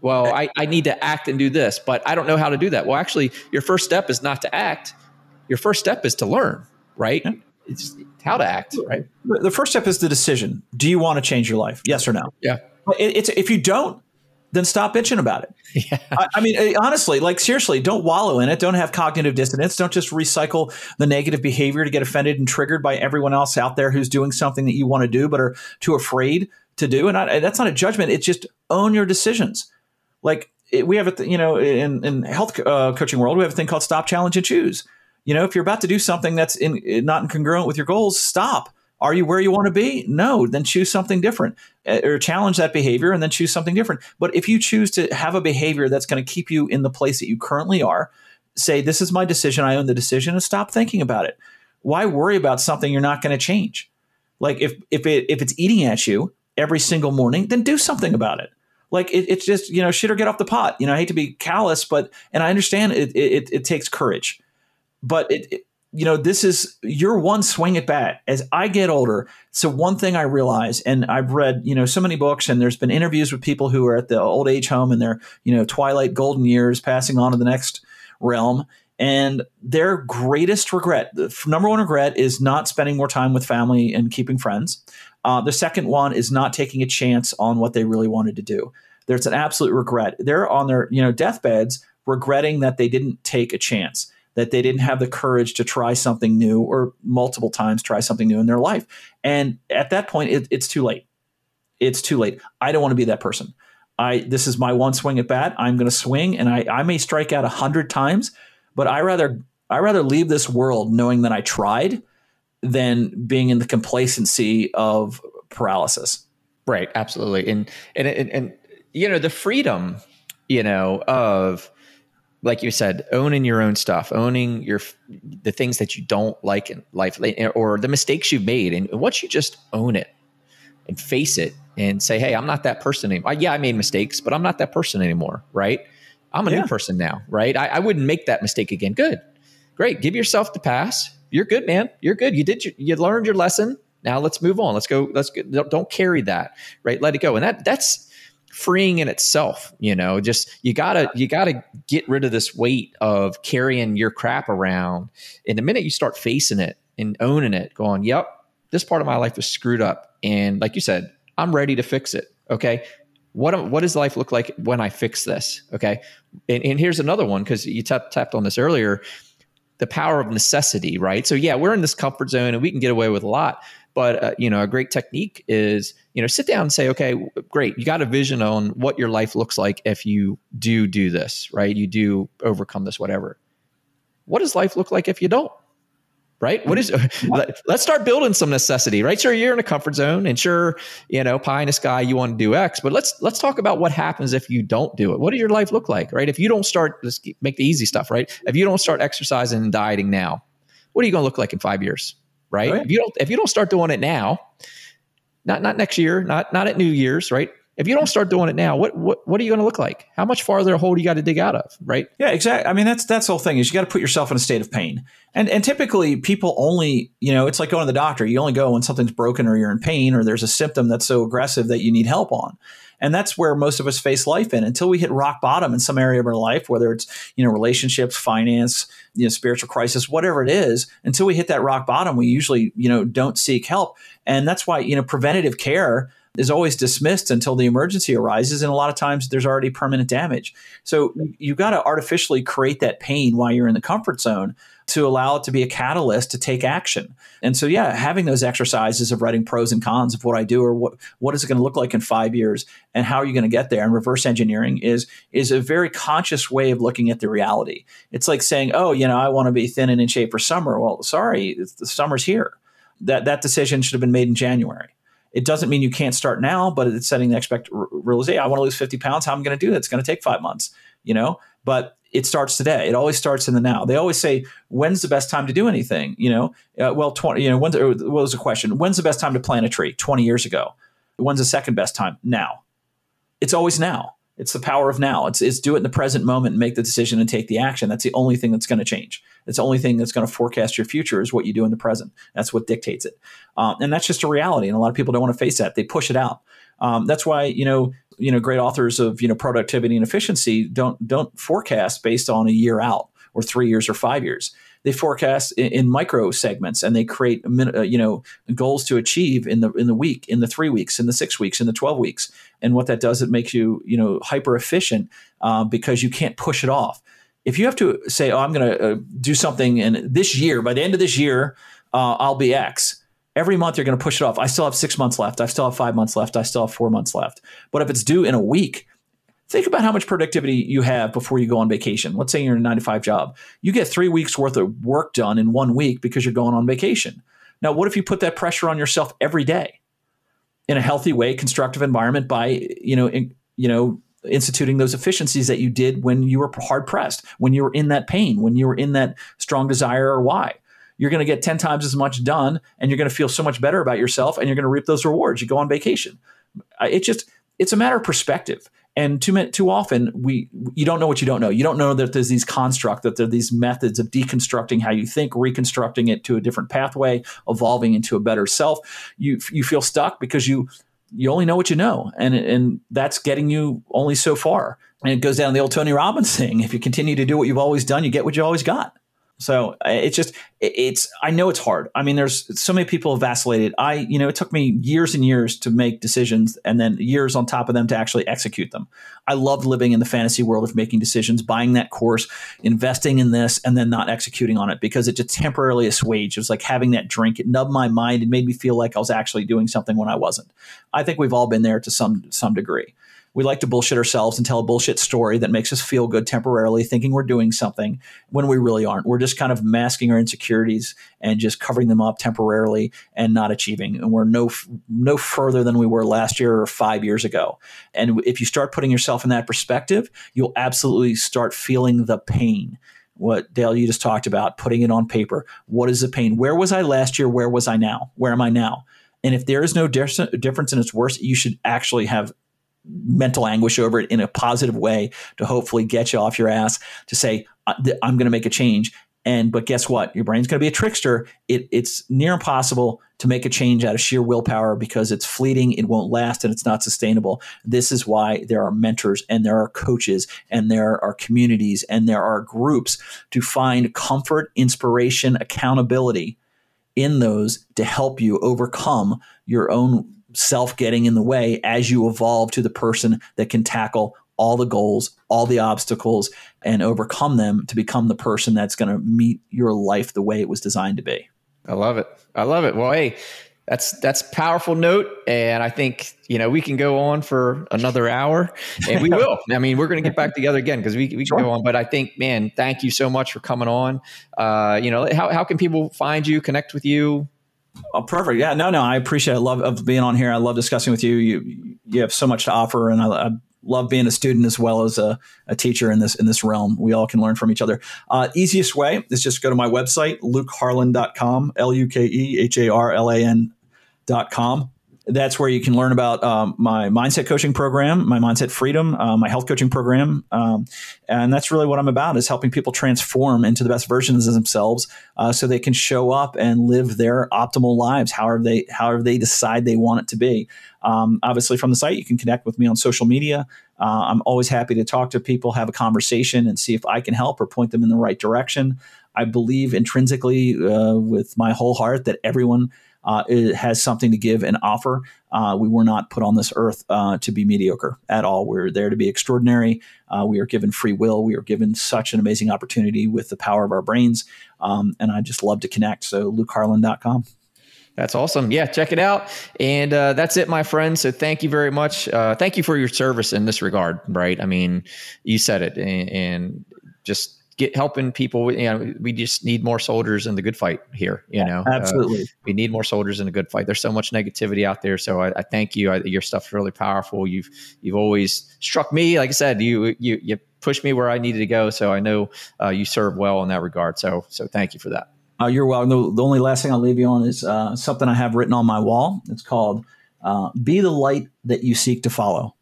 well I, I, need to act and do this but i don't know how to do that well actually your first step is not to act your first step is to learn right it's how to act, right? The first step is the decision. Do you want to change your life? Yes or no? Yeah. it's if you don't, then stop bitching about it. [laughs] Yeah. I, I, mean, eh, honestly, like seriously, don't wallow in it. Don't have cognitive dissonance. Don't just recycle the negative behavior to get offended and triggered by everyone else out there who's doing something that you want to do but are too afraid to do. And I, that's not a judgment. It's just own your decisions. Like it, we have a, th- you know, in in health uh, coaching world, we have a thing called stop, challenge, and choose. You know, if you're about to do something that's in, not congruent with your goals, stop. Are you where you want to be? No, then choose something different eh, or challenge that behavior and then choose something different. But if you choose to have a behavior that's going to keep you in the place that you currently are, say, This is my decision. I own the decision, and stop thinking about it. Why worry about something you're not going to change? Like if, if, it, if it's eating at you every single morning, then do something about it like it, it's just you know shit or get off the pot you know i hate to be callous but and i understand it, it, it takes courage but it, it, you know, this is your one swing at bat. As I get older, so one thing I realize, and I've read, you know, so many books, and there's been interviews with people who are at the old age home in their, you know, twilight golden years, passing on to the next realm. And their greatest regret, the number one regret, is not spending more time with family and keeping friends. Uh, the second one is not taking a chance on what they really wanted to do. There's an absolute regret. They're on their, you know, deathbeds regretting that they didn't take a chance that they didn't have the courage to try something new or multiple times try something new in their life. And at that point, it, it's too late. It's too late. I don't want to be that person. I this is my one swing at bat. I'm going to swing, and I, I may strike out a hundred times, but I rather I rather leave this world knowing that I tried than being in the complacency of paralysis. Right. Absolutely. And and and, and you know the freedom, you know of like you said, owning your own stuff, owning your the things that you don't like in life, eh, or the mistakes you've made, and once you just own it and face it and say, "Hey, I'm not that person anymore." Yeah, I made mistakes, but I'm not that person anymore. Right? I'm a yeah. new person now. Right? I, I, wouldn't make that mistake again. Good, great. Give yourself the pass. You're good, man. You're good. You did. Your, you learned your lesson. Now let's move on. Let's go. Let's go. Don't carry that. Right? Let it go. And that that's freeing in itself you know? Just you gotta you gotta get rid of this weight of carrying your crap around. And the minute you start facing it and owning it going yep this part of my life was screwed up. And like you said i'm ready to fix it okay? What what does life look like when i fix this okay? And, and here's another one because you tapped on this earlier the power of necessity right? So yeah we're in this comfort zone and we can get away with a lot but uh, you know, a great technique is you know sit down and say, okay, great, you got a vision on what your life looks like if you do do this, right? You do overcome this, whatever. What does life look like if you don't? Right? What is? [laughs] let's start building some necessity, right? Sure, you're in a comfort zone, and sure, you know, pie in the sky, you want to do X, but let's let's talk about what happens if you don't do it. What does your life look like, right? If you don't start, let's make the easy stuff, right? If you don't start exercising and dieting now, what are you going to look like in five years? Right? Oh, right? If you don't if you don't start doing it now, not not next year, not not at New Year's, right? If you don't start doing it now, what what what are you going to look like? How much farther a hole do you got to dig out of, right? Yeah, exactly. I mean, that's that's the whole thing is you got to put yourself in a state of pain, and and typically people only you know it's like going to the doctor. You only go when something's broken or you're in pain or there's a symptom that's so aggressive that you need help on. And that's where most of us face life in until we hit rock bottom in some area of our life, whether it's, you know, relationships, finance, you know, spiritual crisis, whatever it is, until we hit that rock bottom, we usually, you know, don't seek help. And that's why, you know, preventative care is always dismissed until the emergency arises. And a lot of times there's already permanent damage. So you've got to artificially create that pain while you're in the comfort zone to allow it to be a catalyst to take action. And so, yeah, having those exercises of writing pros and cons of what I do or what, what is it going to look like in five years and how are you going to get there and reverse engineering is, is a very conscious way of looking at the reality. It's like saying, oh, you know, I want to be thin and in shape for summer. Well, sorry, the summer's here. That, that decision should have been made in January. It doesn't mean you can't start now, but it's setting the expect realization. I want to lose 50 pounds. How am I going to do that? It's going to take five months, you know, but it starts today. It always starts in the now. They always say, when's the best time to do anything? You know, uh, well, 20, you know, when's, what was the question? When's the best time to plant a tree? 20 years ago. When's the second best time? Now. It's always now. It's the power of now. It's, it's do it in the present moment and make the decision and take the action. That's the only thing that's going to change. It's the only thing that's going to forecast your future is what you do in the present. That's what dictates it. Um, and that's just a reality. And a lot of people don't want to face that. They push it out. Um, that's why, you know, you know, great authors of, you know, productivity and efficiency don't, don't forecast based on a year out or three years or five years they forecast in, in, micro segments and they create uh, you know goals to achieve in the in the week in the three weeks in the six weeks in the 12 weeks and what that does it makes you you know hyper efficient uh, because you can't push it off if you have to say, "Oh, I'm going to uh, do something," and this year, by the end of this year, uh, I'll be X. Every month you're going to push it off. I still have six months left. I still have five months left. I still have four months left. But if it's due in a week, think about how much productivity you have before you go on vacation. Let's say you're in a nine to five job. You get three weeks worth of work done in one week because you're going on vacation. Now, what if you put that pressure on yourself every day in a healthy way, constructive environment by, you know, in, you know, instituting those efficiencies that you did when you were hard pressed, when you were in that pain, when you were in that strong desire or why. You're going to get 10 times as much done and you're going to feel so much better about yourself and you're going to reap those rewards. You go on vacation. It just, it's a matter of perspective. And too too often we you don't know what you don't know. You don't know that there's these construct that there are these methods of deconstructing how you think, reconstructing it to a different pathway, evolving into a better self. You you feel stuck because you you only know what you know, and and that's getting you only so far. And it goes down the old Tony Robbins thing: if you continue to do what you've always done, you get what you always got. So uh, it's just it's I know it's hard. I mean, there's so many people have vacillated. I you know it took me years and years to make decisions, and then years on top of them to actually execute them. I loved living in the fantasy world of making decisions, buying that course, investing in this, and then not executing on it because it just temporarily assuaged. It was like having that drink. It numbed my mind. It made me feel like I was actually doing something when I wasn't. I think we've all been there to some some degree we like to bullshit ourselves and tell a bullshit story that makes us feel good temporarily, thinking we're doing something when we really aren't. We're just kind of masking our insecurities and just covering them up temporarily and not achieving. And we're no no further than we were last year or five years ago. And if you start putting yourself in that perspective, you'll absolutely start feeling the pain what Dale you just talked about, putting it on paper. What is the pain? Where was I last year? Where was I now? Where am I now? And if there is no difference and it's worse, you should actually have mental anguish over it in a positive way to hopefully get you off your ass to say i'm going to make a change. And but guess what? Your brain's going to be a trickster. It, it's near impossible to make a change out of sheer willpower because it's fleeting it won't last and it's not sustainable. This is why there are mentors and there are coaches and there are communities and there are groups to find comfort inspiration accountability in those to help you overcome your own self getting in the way as you evolve to the person that can tackle all the goals, all the obstacles, and overcome them to become the person that's going to meet your life the way it was designed to be. I love it. I love it. Well, hey, that's that's powerful note, and I think you know we can go on for another hour, and we will. I mean, we're going to get back together again because we we sure. can go on. But I think, man, thank you so much for coming on. Uh, you know, how how can people find you, connect with you? Oh, perfect. Yeah, no, no, I appreciate it. I love of being on here. I love discussing with you. You you have so much to offer, and I, I love being a student as well as a, a, teacher in this in this realm. We all can learn from each other. Uh, easiest way is just go to my website, lukeharlan.com, L U K E H A R L A N.com that's where you can learn about um, my mindset coaching program, my mindset freedom, uh, my health coaching program, um, and that's really what I'm about: is helping people transform into the best versions of themselves, uh, so they can show up and live their optimal lives, however they however they decide they want it to be. Um, obviously, from the site, you can connect with me on social media. Uh, I'm always happy to talk to people, have a conversation, and see if I can help or point them in the right direction. I believe intrinsically, uh, with my whole heart, that everyone uh, it has something to give and offer. Uh, we were not put on this earth uh, to be mediocre at all. We're there to be extraordinary. Uh, we are given free will. We are given such an amazing opportunity with the power of our brains. Um, and I just love to connect. So, lukeharlan.com. That's awesome. Yeah, check it out. And uh, that's it, my friend. So thank you very much. Uh, thank you for your service in this regard, right? I mean, you said it, and, and just get helping people. You know, we just need more soldiers in the good fight here. You know, uh, absolutely. Uh, we need more soldiers in the good fight. There's so much negativity out there. So I, I thank you. I, your stuff's really powerful. You've you've always struck me. Like I said, you you you pushed me where I needed to go. So I know uh, you serve well in that regard. So so thank you for that. Uh, you're welcome. The, the, only last thing I'll leave you on is uh, something I have written on my wall. It's called uh, "Be the light that you seek to follow."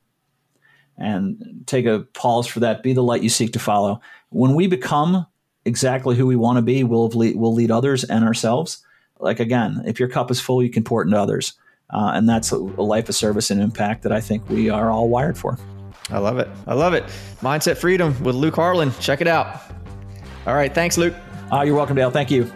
And take a pause for that. Be the light you seek to follow when we become exactly who we want to be, we'll lead, we'll lead others and ourselves. Like again, if your cup is full, you can pour it into others, uh, and that's a, a life of service and impact that I think we are all wired for. I love it. I love it. Mindset Freedom with Luke Harlan. Check it out. All right. Thanks, Luke. Uh, you're welcome, Dale. Thank you.